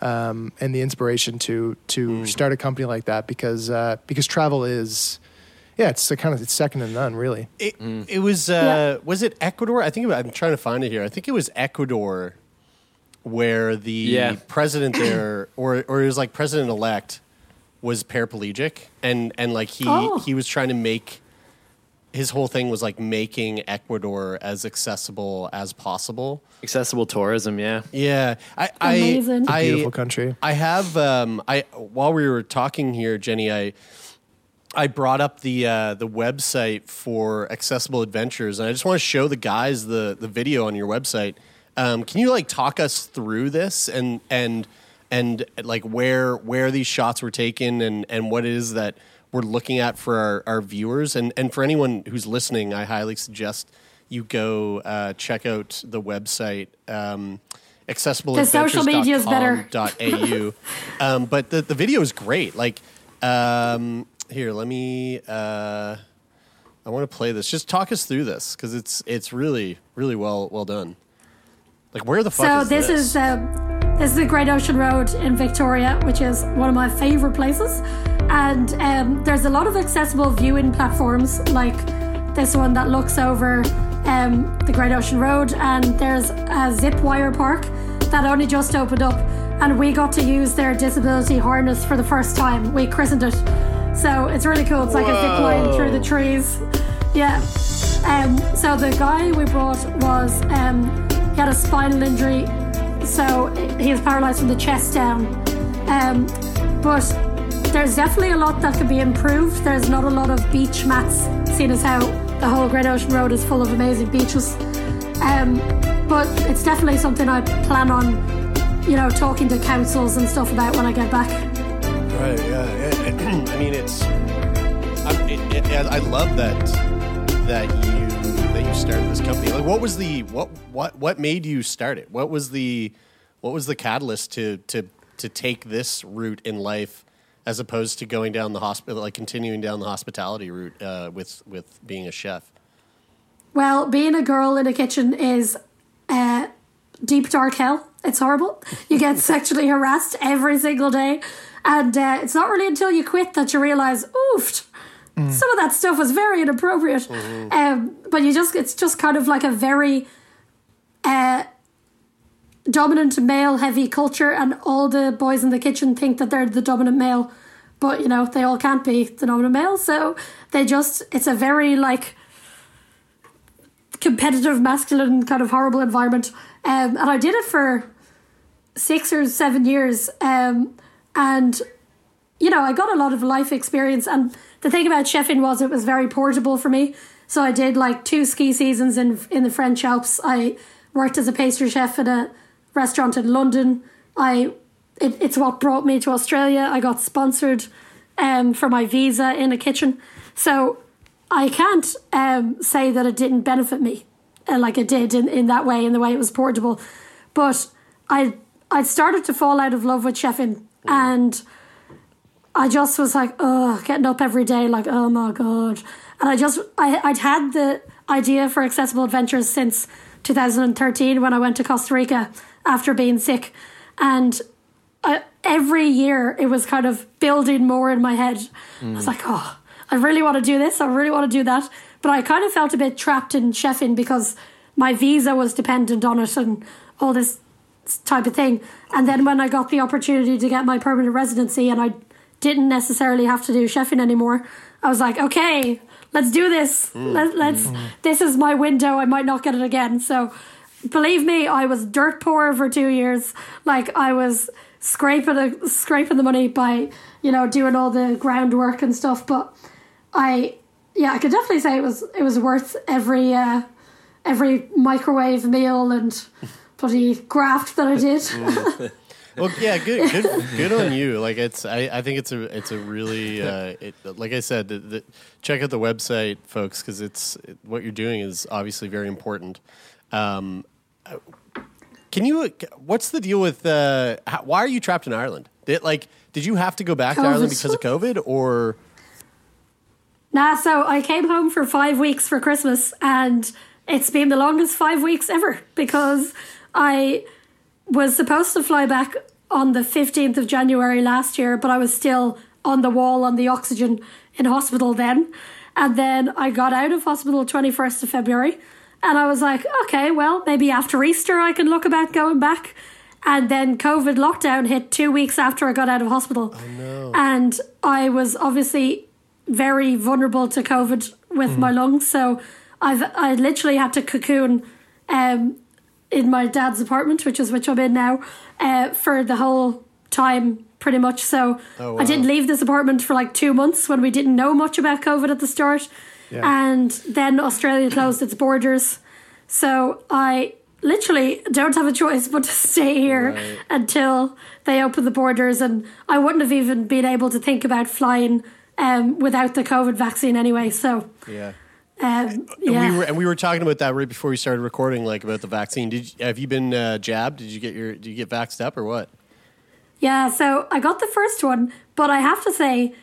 um, and the inspiration to to start a company like that because uh, because travel is. Yeah, it's a kind of it's second to none, really. It, it was uh, was it Ecuador? I think it- I'm trying to find it here. I think it was Ecuador where the Yeah. president there, or or it was like president elect, was paraplegic, and and like he Oh. he was trying to make his whole thing was like making Ecuador as accessible as possible. Accessible tourism, yeah. Yeah, I, Amazing. It's a I, I beautiful country. I have um, I while we were talking here, Jenny, I I brought up the uh, the website for Accessible Adventures, and I just want to show the guys the the video on your website. Um, can you like talk us through this and and and like where where these shots were taken and and what it is that we're looking at for our, our viewers and and for anyone who's listening, I highly suggest you go uh, check out the website. Um, The social media is better. accessible.au. um, but the, the video is great. Like, um, here, let me. Uh, I want to play this. Just talk us through this because it's it's really really well well done. Like, where the fuck so is this, this? is um, this is the Great Ocean Road in Victoria, which is one of my favorite places. And um, there's a lot of accessible viewing platforms, like this one that looks over um, the Great Ocean Road, and there's a zip wire park that only just opened up, and we got to use their disability harness for the first time. We christened it, so it's really cool. It's like a zip line through the trees. Yeah. Um, so the guy we brought was um, he had a spinal injury, so he was paralyzed from the chest down. Um, but there's definitely a lot that could be improved. There's not a lot of beach mats, seeing as how the whole Great Ocean Road is full of amazing beaches. Um, but it's definitely something I plan on, you know, talking to councils and stuff about when I get back. Right. Yeah. I mean, it's. I, it, it, I love that that you started this company. Like, what was the what what what made you start it? What was the what was the catalyst to to to take this route in life as opposed to going down the hospital, like continuing down the hospitality route uh, with with being a chef? Well, being a girl in a kitchen is uh, deep dark hell. It's horrible. You get sexually harassed every single day, and uh, it's not really until you quit that you realize, oof, some of that stuff was very inappropriate. Um, but you just, it's just kind of like a very uh, dominant male heavy culture, and all the boys in the kitchen think that they're the dominant male, but you know they all can't be the dominant male. So they just, it's a very like competitive, masculine, kind of horrible environment. Um, and I did it for six or seven years. Um, and, you know, I got a lot of life experience. And the thing about chefing was it was very portable for me. So I did like two ski seasons in in the French Alps. I worked as a pastry chef at a restaurant in London. I it, it's what brought me to Australia. I got sponsored um, for my visa in a kitchen. So I can't um, say that it didn't benefit me uh, like it did in, in that way, in the way it was portable. But I I started to fall out of love with chefing, and I just was like, oh, getting up every day, like, oh my god. And I just I I'd had the idea for accessible adventures since 2013 when I went to Costa Rica after being sick, and I, every year it was kind of building more in my head. I was mm. like, oh, I really want to do this. I really want to do that. But I kind of felt a bit trapped in chefing because my visa was dependent on it and all this type of thing. And then when I got the opportunity to get my permanent residency and I didn't necessarily have to do chefing anymore, I was like, okay, let's do this. Mm. Let, let's. Mm. This is my window. I might not get it again. So, believe me, I was dirt poor for two years. Like I was scraping the scraping the money by you know doing all the groundwork and stuff. But I, yeah, I could definitely say it was it was worth every uh, every microwave meal and bloody graft that I did. Mm. Well, yeah, good, good, good on you. Like it's, I, I think it's a, it's a really, uh, it, like I said, the, the, check out the website, folks, because it's it, what you're doing is obviously very important. Um, can you? What's the deal with? Uh, how, why are you trapped in Ireland? Did like, did you have to go back to Ireland because of COVID, or Nah, so I came home for five weeks for Christmas, and it's been the longest five weeks ever because I was supposed to fly back on the 15th of January last year, but I was still on the wall on the oxygen in hospital then. And then I got out of hospital 21st of February, and I was like, okay, well, maybe after Easter I can look about going back. And then COVID lockdown hit two weeks after I got out of hospital. And I was obviously very vulnerable to COVID with my lungs. So I've I literally had to cocoon um, in my dad's apartment, which is which I'm in now, uh, for the whole time pretty much. So Oh, I didn't leave this apartment for like two months when we didn't know much about COVID at the start. Yeah. And then Australia closed its borders. So I literally don't have a choice but to stay here Right. until they open the borders. And I wouldn't have even been able to think about flying um, without the COVID vaccine anyway. So, yeah. Um, And we were and we were talking about that right before we started recording, like about the vaccine. Did you, have you been uh, jabbed? Did you get your? Did you get vaxxed up or what? Yeah, so I got the first one, but I have to say,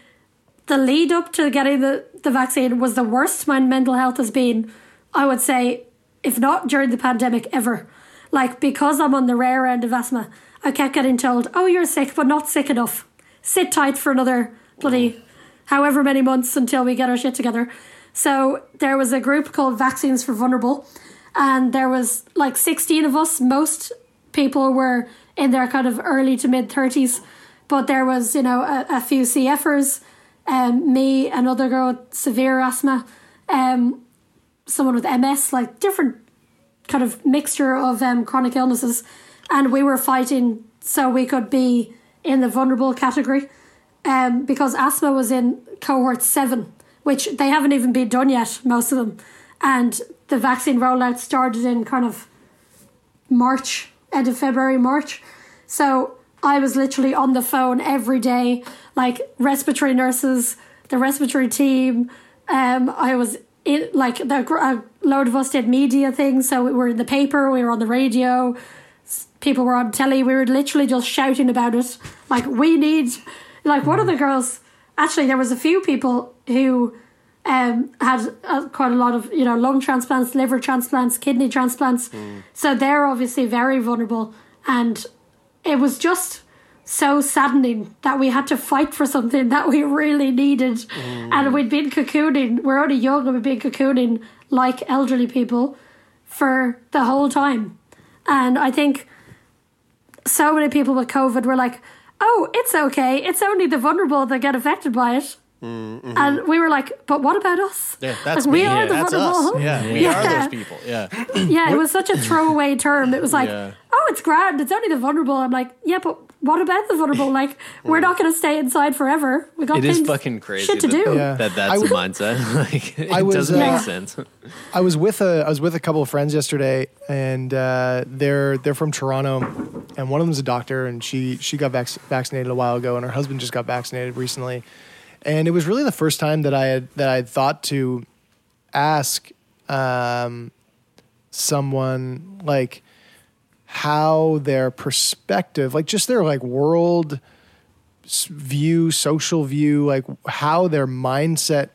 the lead up to getting the, the vaccine was the worst my mental health has been, I would say, if not during the pandemic, ever. Like, because I'm on the rare end of asthma, I kept getting told, oh, you're sick, but not sick enough. Sit tight for another bloody however many months until we get our shit together. So there was a group called Vaccines for Vulnerable, and there was like 16 of us. Most people were in their kind of early to mid 30s, but there was, you know, a, a few CFers, um, me, another girl with severe asthma, um, someone with MS, like different kind of mixture of um, chronic illnesses, and we were fighting so we could be in the vulnerable category um, because asthma was in cohort seven, which they haven't even been done yet, most of them. And the vaccine rollout started in kind of March, end of February, March. So I was literally on the phone every day, like respiratory nurses, the respiratory team. Um, I was in, like, the, a load of us did media things. So we were in the paper, we were on the radio, people were on telly. We were literally just shouting about it. Like, we need, like, one of the girls, actually, there was a few people who um, had uh, quite a lot of, you know, lung transplants, liver transplants, kidney transplants. So they're obviously very vulnerable. And it was just so saddening that we had to fight for something that we really needed. And we'd been cocooning, we're only young and we've been cocooning like elderly people for the whole time. And I think so many people with COVID were like, oh, it's okay. It's only the vulnerable that get affected by it. Mm-hmm. And we were like, but what about us? Yeah, that's Like, we me. are the that's vulnerable. us. Yeah, we Yeah. are those people. Yeah. Yeah, it was such a throwaway term. It was like, Yeah. oh, it's grand. It's only the vulnerable. I'm like, yeah, but what about the vulnerable? Like, we're not going to stay inside forever. We got It is things, fucking crazy shit to that, do. Yeah. that that's I the mindset. like, it was, doesn't uh, make sense. I was with a I was with a couple of friends yesterday, and uh, they're they're from Toronto, and one of them's a doctor, and she she got vac- vaccinated a while ago, and her husband just got vaccinated recently, and it was really the first time that I had that I had thought to ask um, someone like how their perspective, like just their like world view, social view, like how their mindset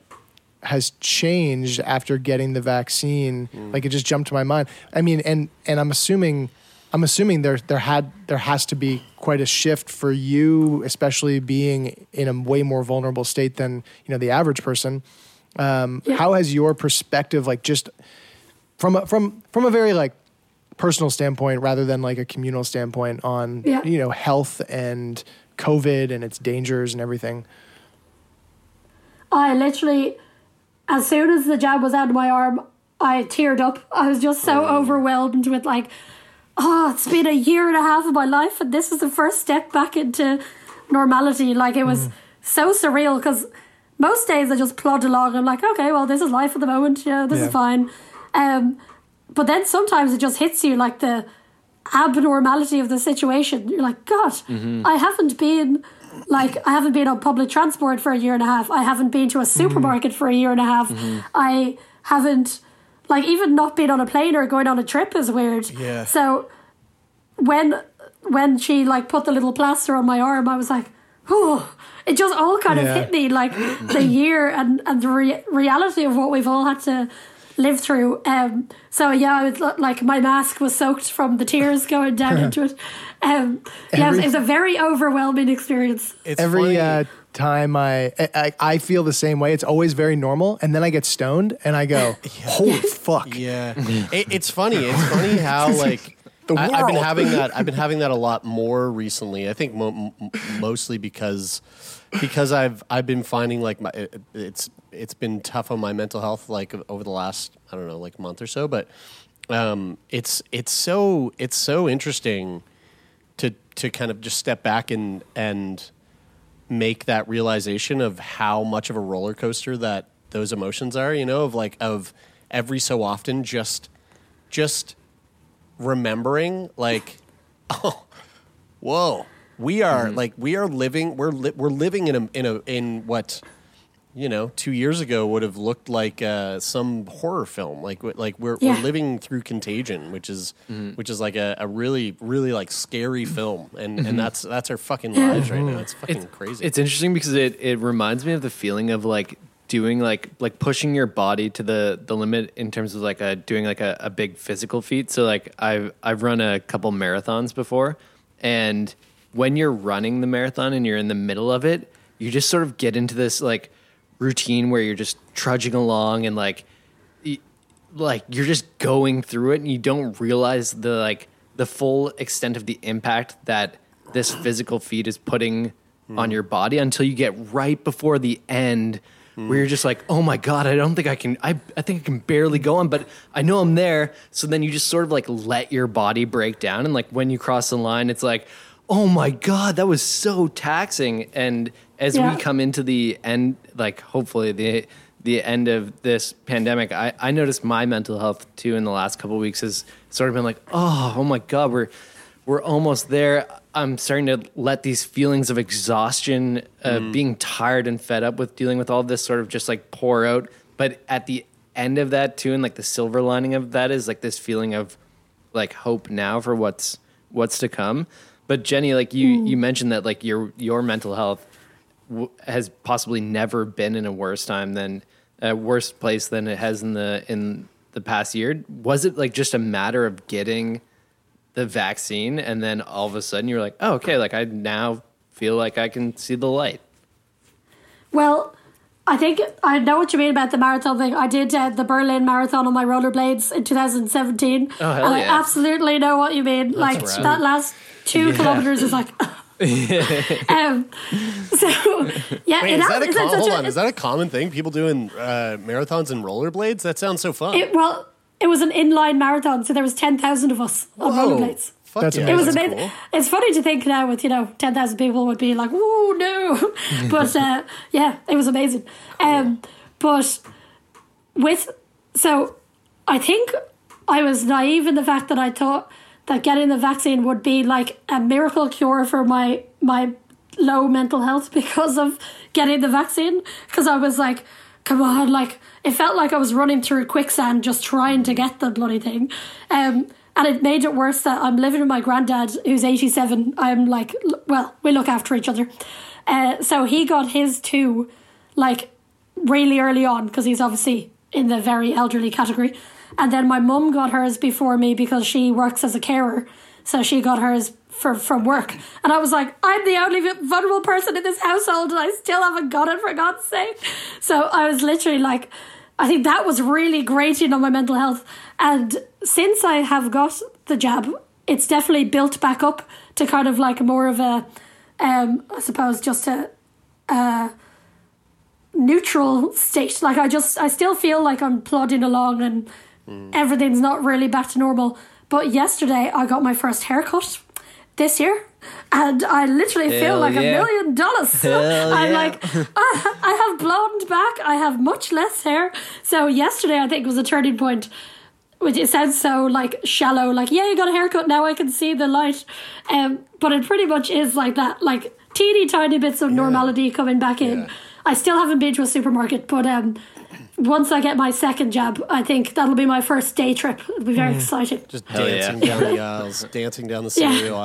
has changed after getting the vaccine. Like it just jumped to my mind. I mean, and and I'm assuming, I'm assuming there there had there has to be quite a shift for you, especially being in a way more vulnerable state than you know the average person. Um, How has your perspective, like just from a, from from a very like personal standpoint rather than like a communal standpoint on Yeah. you know health and COVID and its dangers and everything? I literally, as soon as the jab was out of my arm, I teared up. I was just so overwhelmed with like, oh, it's been a year and a half of my life, and this is the first step back into normality. Like it was so surreal because most days I just plod along. I'm like, okay, well, this is life at the moment. Yeah, this Yeah. is fine. Um, but then sometimes it just hits you like the abnormality of the situation. You're like, God, mm-hmm. I haven't been like I haven't been on public transport for a year and a half. I haven't been to a mm-hmm. supermarket for a year and a half. Mm-hmm. I haven't like even not being on a plane or going on a trip is weird. Yeah. So when when she like put the little plaster on my arm, I was like, oh, it just all kind of hit me like the year and and the re- reality of what we've all had to live through. Um, so yeah, I was, like my mask was soaked from the tears going down into it. Um, yeah, it was, a very overwhelming experience. It's Every funny. uh, time I, I I feel the same way. It's always very normal, and then I get stoned and I go, "Holy fuck!" Yeah, it, it's funny. It's funny how like The I, I've been having that. I've been having that a lot more recently. I think mo- m- mostly because because I've I've been finding like my it, it's it's been tough on my mental health like over the last I don't know like month or so. But um, it's it's so it's so interesting to to kind of just step back and and make that realization of how much of a roller coaster that those emotions are you know of like of every so often just just remembering like oh whoa we are mm-hmm. like we are living we're li- we're living in a in a in what you know 2 years ago would have looked like uh, some horror film. Like like we're Yeah. we're living through contagion which is mm-hmm. which is like a, a really really like scary film. And and mm-hmm. that's that's our fucking lives right now. It's fucking crazy. It's interesting because it, it reminds me of the feeling of like doing like like pushing your body to the the limit in terms of like a doing like a, a big physical feat. So like I've I've run a couple marathons before, and when you're running the marathon and you're in the middle of it, you just sort of get into this like routine where you're just trudging along and like y- like you're just going through it and you don't realize the like the full extent of the impact that this physical feat is putting hmm. on your body until you get right before the end hmm. where you're just like oh my god i don't think i can I, I think i can barely go on but i know i'm there. So then you just sort of like let your body break down and like when you cross the line it's like oh my god that was so taxing. And as Yeah. we come into the end like hopefully the the end of this pandemic i i noticed my mental health too in the last couple of weeks has sort of been like oh oh my god we're we're almost there. I'm starting to let these feelings of exhaustion uh, being tired and fed up with dealing with all this sort of just like pour out. But at the end of that too and like the silver lining of that is like this feeling of like hope now for what's what's to come but jenny like you you hmm. mentioned that like your your mental health w- has possibly never been in a worse time than a worse place than it has in the in the past year. Was it like just a matter of getting the vaccine and then all of a sudden you're like, oh, okay, like I now feel like I can see the light. Well, I think I know what you mean about the marathon thing. I did uh, the Berlin Marathon on my rollerblades in 2017. Oh, hell and yeah. I absolutely know what you mean. like rad. that last two Yeah. kilometers is like. um, so yeah, Wait, it is that a com- hold a- on? Is that a common thing? People doing uh, marathons and rollerblades? That sounds so fun. It, well, it was an inline marathon, so there was ten thousand of us on Whoa. rollerblades. Fuck That's yeah, It was that's amazing. cool. It's funny to think now with you know ten thousand people would be like, "Ooh, no," but uh, yeah, it was amazing. Um, but with so, I think I was naive in the fact that I thought that getting the vaccine would be like a miracle cure for my my low mental health because of getting the vaccine. Because I was like, come on, like it felt like I was running through quicksand just trying to get the bloody thing. Um, and it made it worse that I'm living with my granddad who's 87. I'm like, well, we look after each other. Uh, so he got his too, like really early on because he's obviously in the very elderly category. And then my mum got hers before me because she works as a carer. So she got hers for, from work. And I was like, I'm the only vulnerable person in this household and I still haven't got it for God's sake. So I was literally like, I think that was really grating on my mental health. And since I have got the jab, it's definitely built back up to kind of like more of a, um, I suppose, just a, a neutral state. Like I just, I still feel like I'm plodding along and everything's not really back to normal. But yesterday I got my first haircut this year. And I literally feel like yeah. a million dollars. Hell I'm yeah. like, I, I have blonde back. I have much less hair. So yesterday, I think was a turning point. Which it sounds so like shallow, like yeah, you got a haircut now. I can see the light, um, but it pretty much is like that, like teeny tiny bits of normality coming back in. I still haven't been to a supermarket, but um, once I get my second jab, I think that'll be my first day trip. It'll be very exciting. Just Hell yeah. dancing down the aisles, dancing down the Yeah. cereal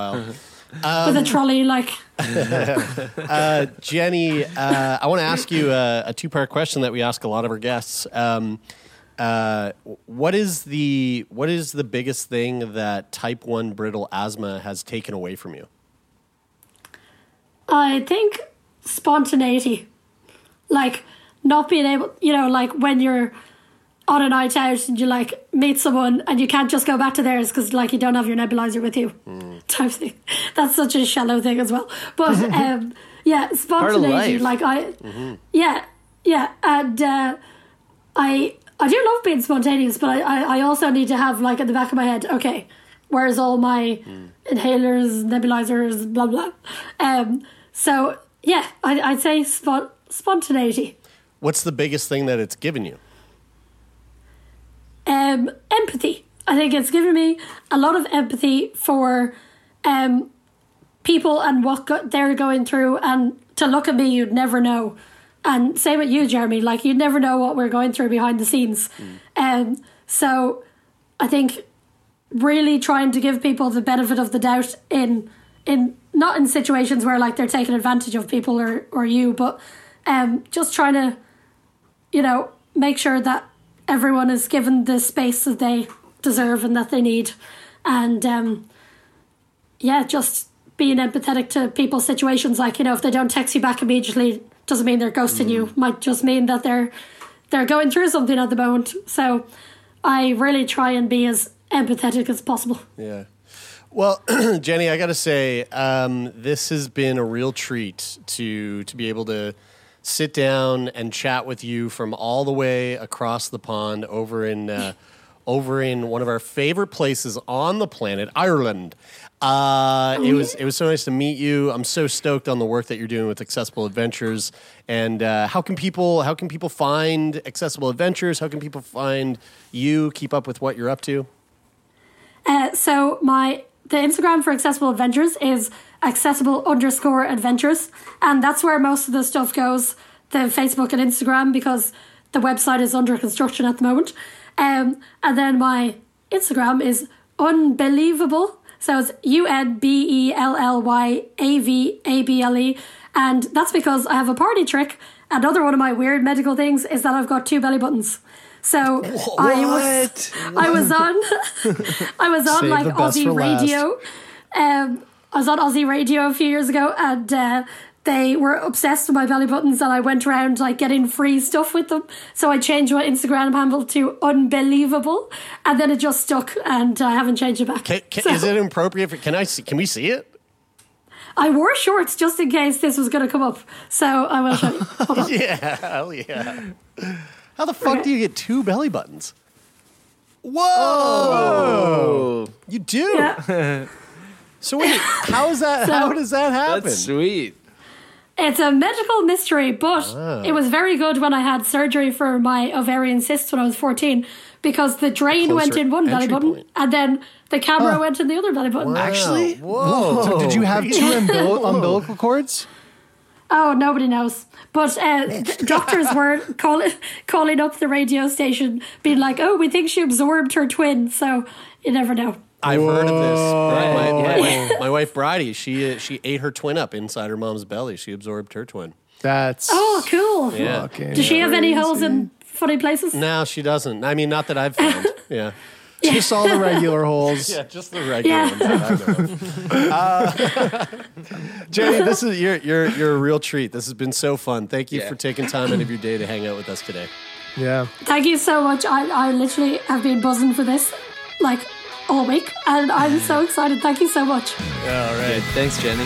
aisle. With a trolley, like Uh, Jenny, uh, I want to ask you a, a two-part question that we ask a lot of our guests. Um, uh, what is the what is the biggest thing that type one brittle asthma has taken away from you? I think spontaneity, like not being able, you know, like when you're on a night out and you like meet someone and you can't just go back to theirs because like you don't have your nebulizer with you, type thing. That's such a shallow thing as well. But um, yeah, spontaneity. Like I, yeah, yeah, and uh, I I do love being spontaneous, but I, I I also need to have like at the back of my head, okay, where's all my inhalers, nebulizers, blah blah. Um, so yeah, I, I'd say spon- spontaneity, What's the biggest thing that it's given you? Um, empathy. I think it's given me a lot of empathy for um, people and what go- they're going through, and to look at me, you'd never know. And same with you, Jeremie. Like you'd never know what we're going through behind the scenes. Um, so I think really trying to give people the benefit of the doubt in in not in situations where like they're taking advantage of people or or you, but um, just trying to you know make sure that everyone is given the space that they deserve and that they need, and um, yeah, just being empathetic to people's situations. Like you know, if they don't text you back immediately, doesn't mean they're ghosting you. Might just mean that they're they're going through something at the moment. So I really try and be as empathetic as possible. Yeah. Well, Jenny, I got to say, um, this has been a real treat to to be able to sit down and chat with you from all the way across the pond over in uh, over in one of our favorite places on the planet, Ireland. Uh, it was it was so nice to meet you. I'm so stoked on the work that you're doing with Accessible Adventures. And uh, how can people how can people find Accessible Adventures? How can people find you? Keep up with what you're up to. Uh, so my the Instagram for Accessible Adventures is accessible underscore adventures, and that's where most of the stuff goes. The Facebook and Instagram because the website is under construction at the moment. Um, and then my Instagram is unbelievable. So it's U N B E L L Y A V A B L E. And that's because I have a party trick. Another one of my weird medical things is that I've got two belly buttons. So I was I was on I was on Save like Aussie radio. Um, I was on Aussie radio a few years ago, and uh, they were obsessed with my belly buttons, and I went around like getting free stuff with them. So I changed my Instagram handle to unbelievable, and then it just stuck, and I haven't changed it back. Can, can, So Is it appropriate? For, can I see? Can we see it? I wore shorts just in case this was going to come up, so I will show you. Yeah, hell yeah. How the fuck do you get two belly buttons? Whoa! You do? so wait, how is that? So- how does that happen? That's sweet. It's a medical mystery, but Ah. it was very good when I had surgery for my ovarian cysts when I was 14 because the drain went in one belly entry button point. and then the camera Oh. went in the other belly button. Actually, whoa! So did you have two umbil- umbilical cords? Oh, nobody knows. But uh, doctors were call- calling up the radio station, being like, oh, we think she absorbed her twin. So you never know. I've heard of this. My, my, my, wife, my wife Bridie, she uh, she ate her twin up inside her mom's belly. She absorbed her twin. That's Oh, cool. Yeah. Does she have any holes in funny places? No, she doesn't. I mean, not that I've found. Yeah. Just all the regular holes. Yeah, just the regular Yeah. ones that I know of. Uh, Jenny, this is you're you're you're a real treat. This has been so fun. Thank you Yeah. for taking time out of your day to hang out with us today. Yeah. Thank you so much. I, I literally have been buzzing for this like all week, and I'm so excited. Thank you so much. All right. Good. Thanks, Jenny.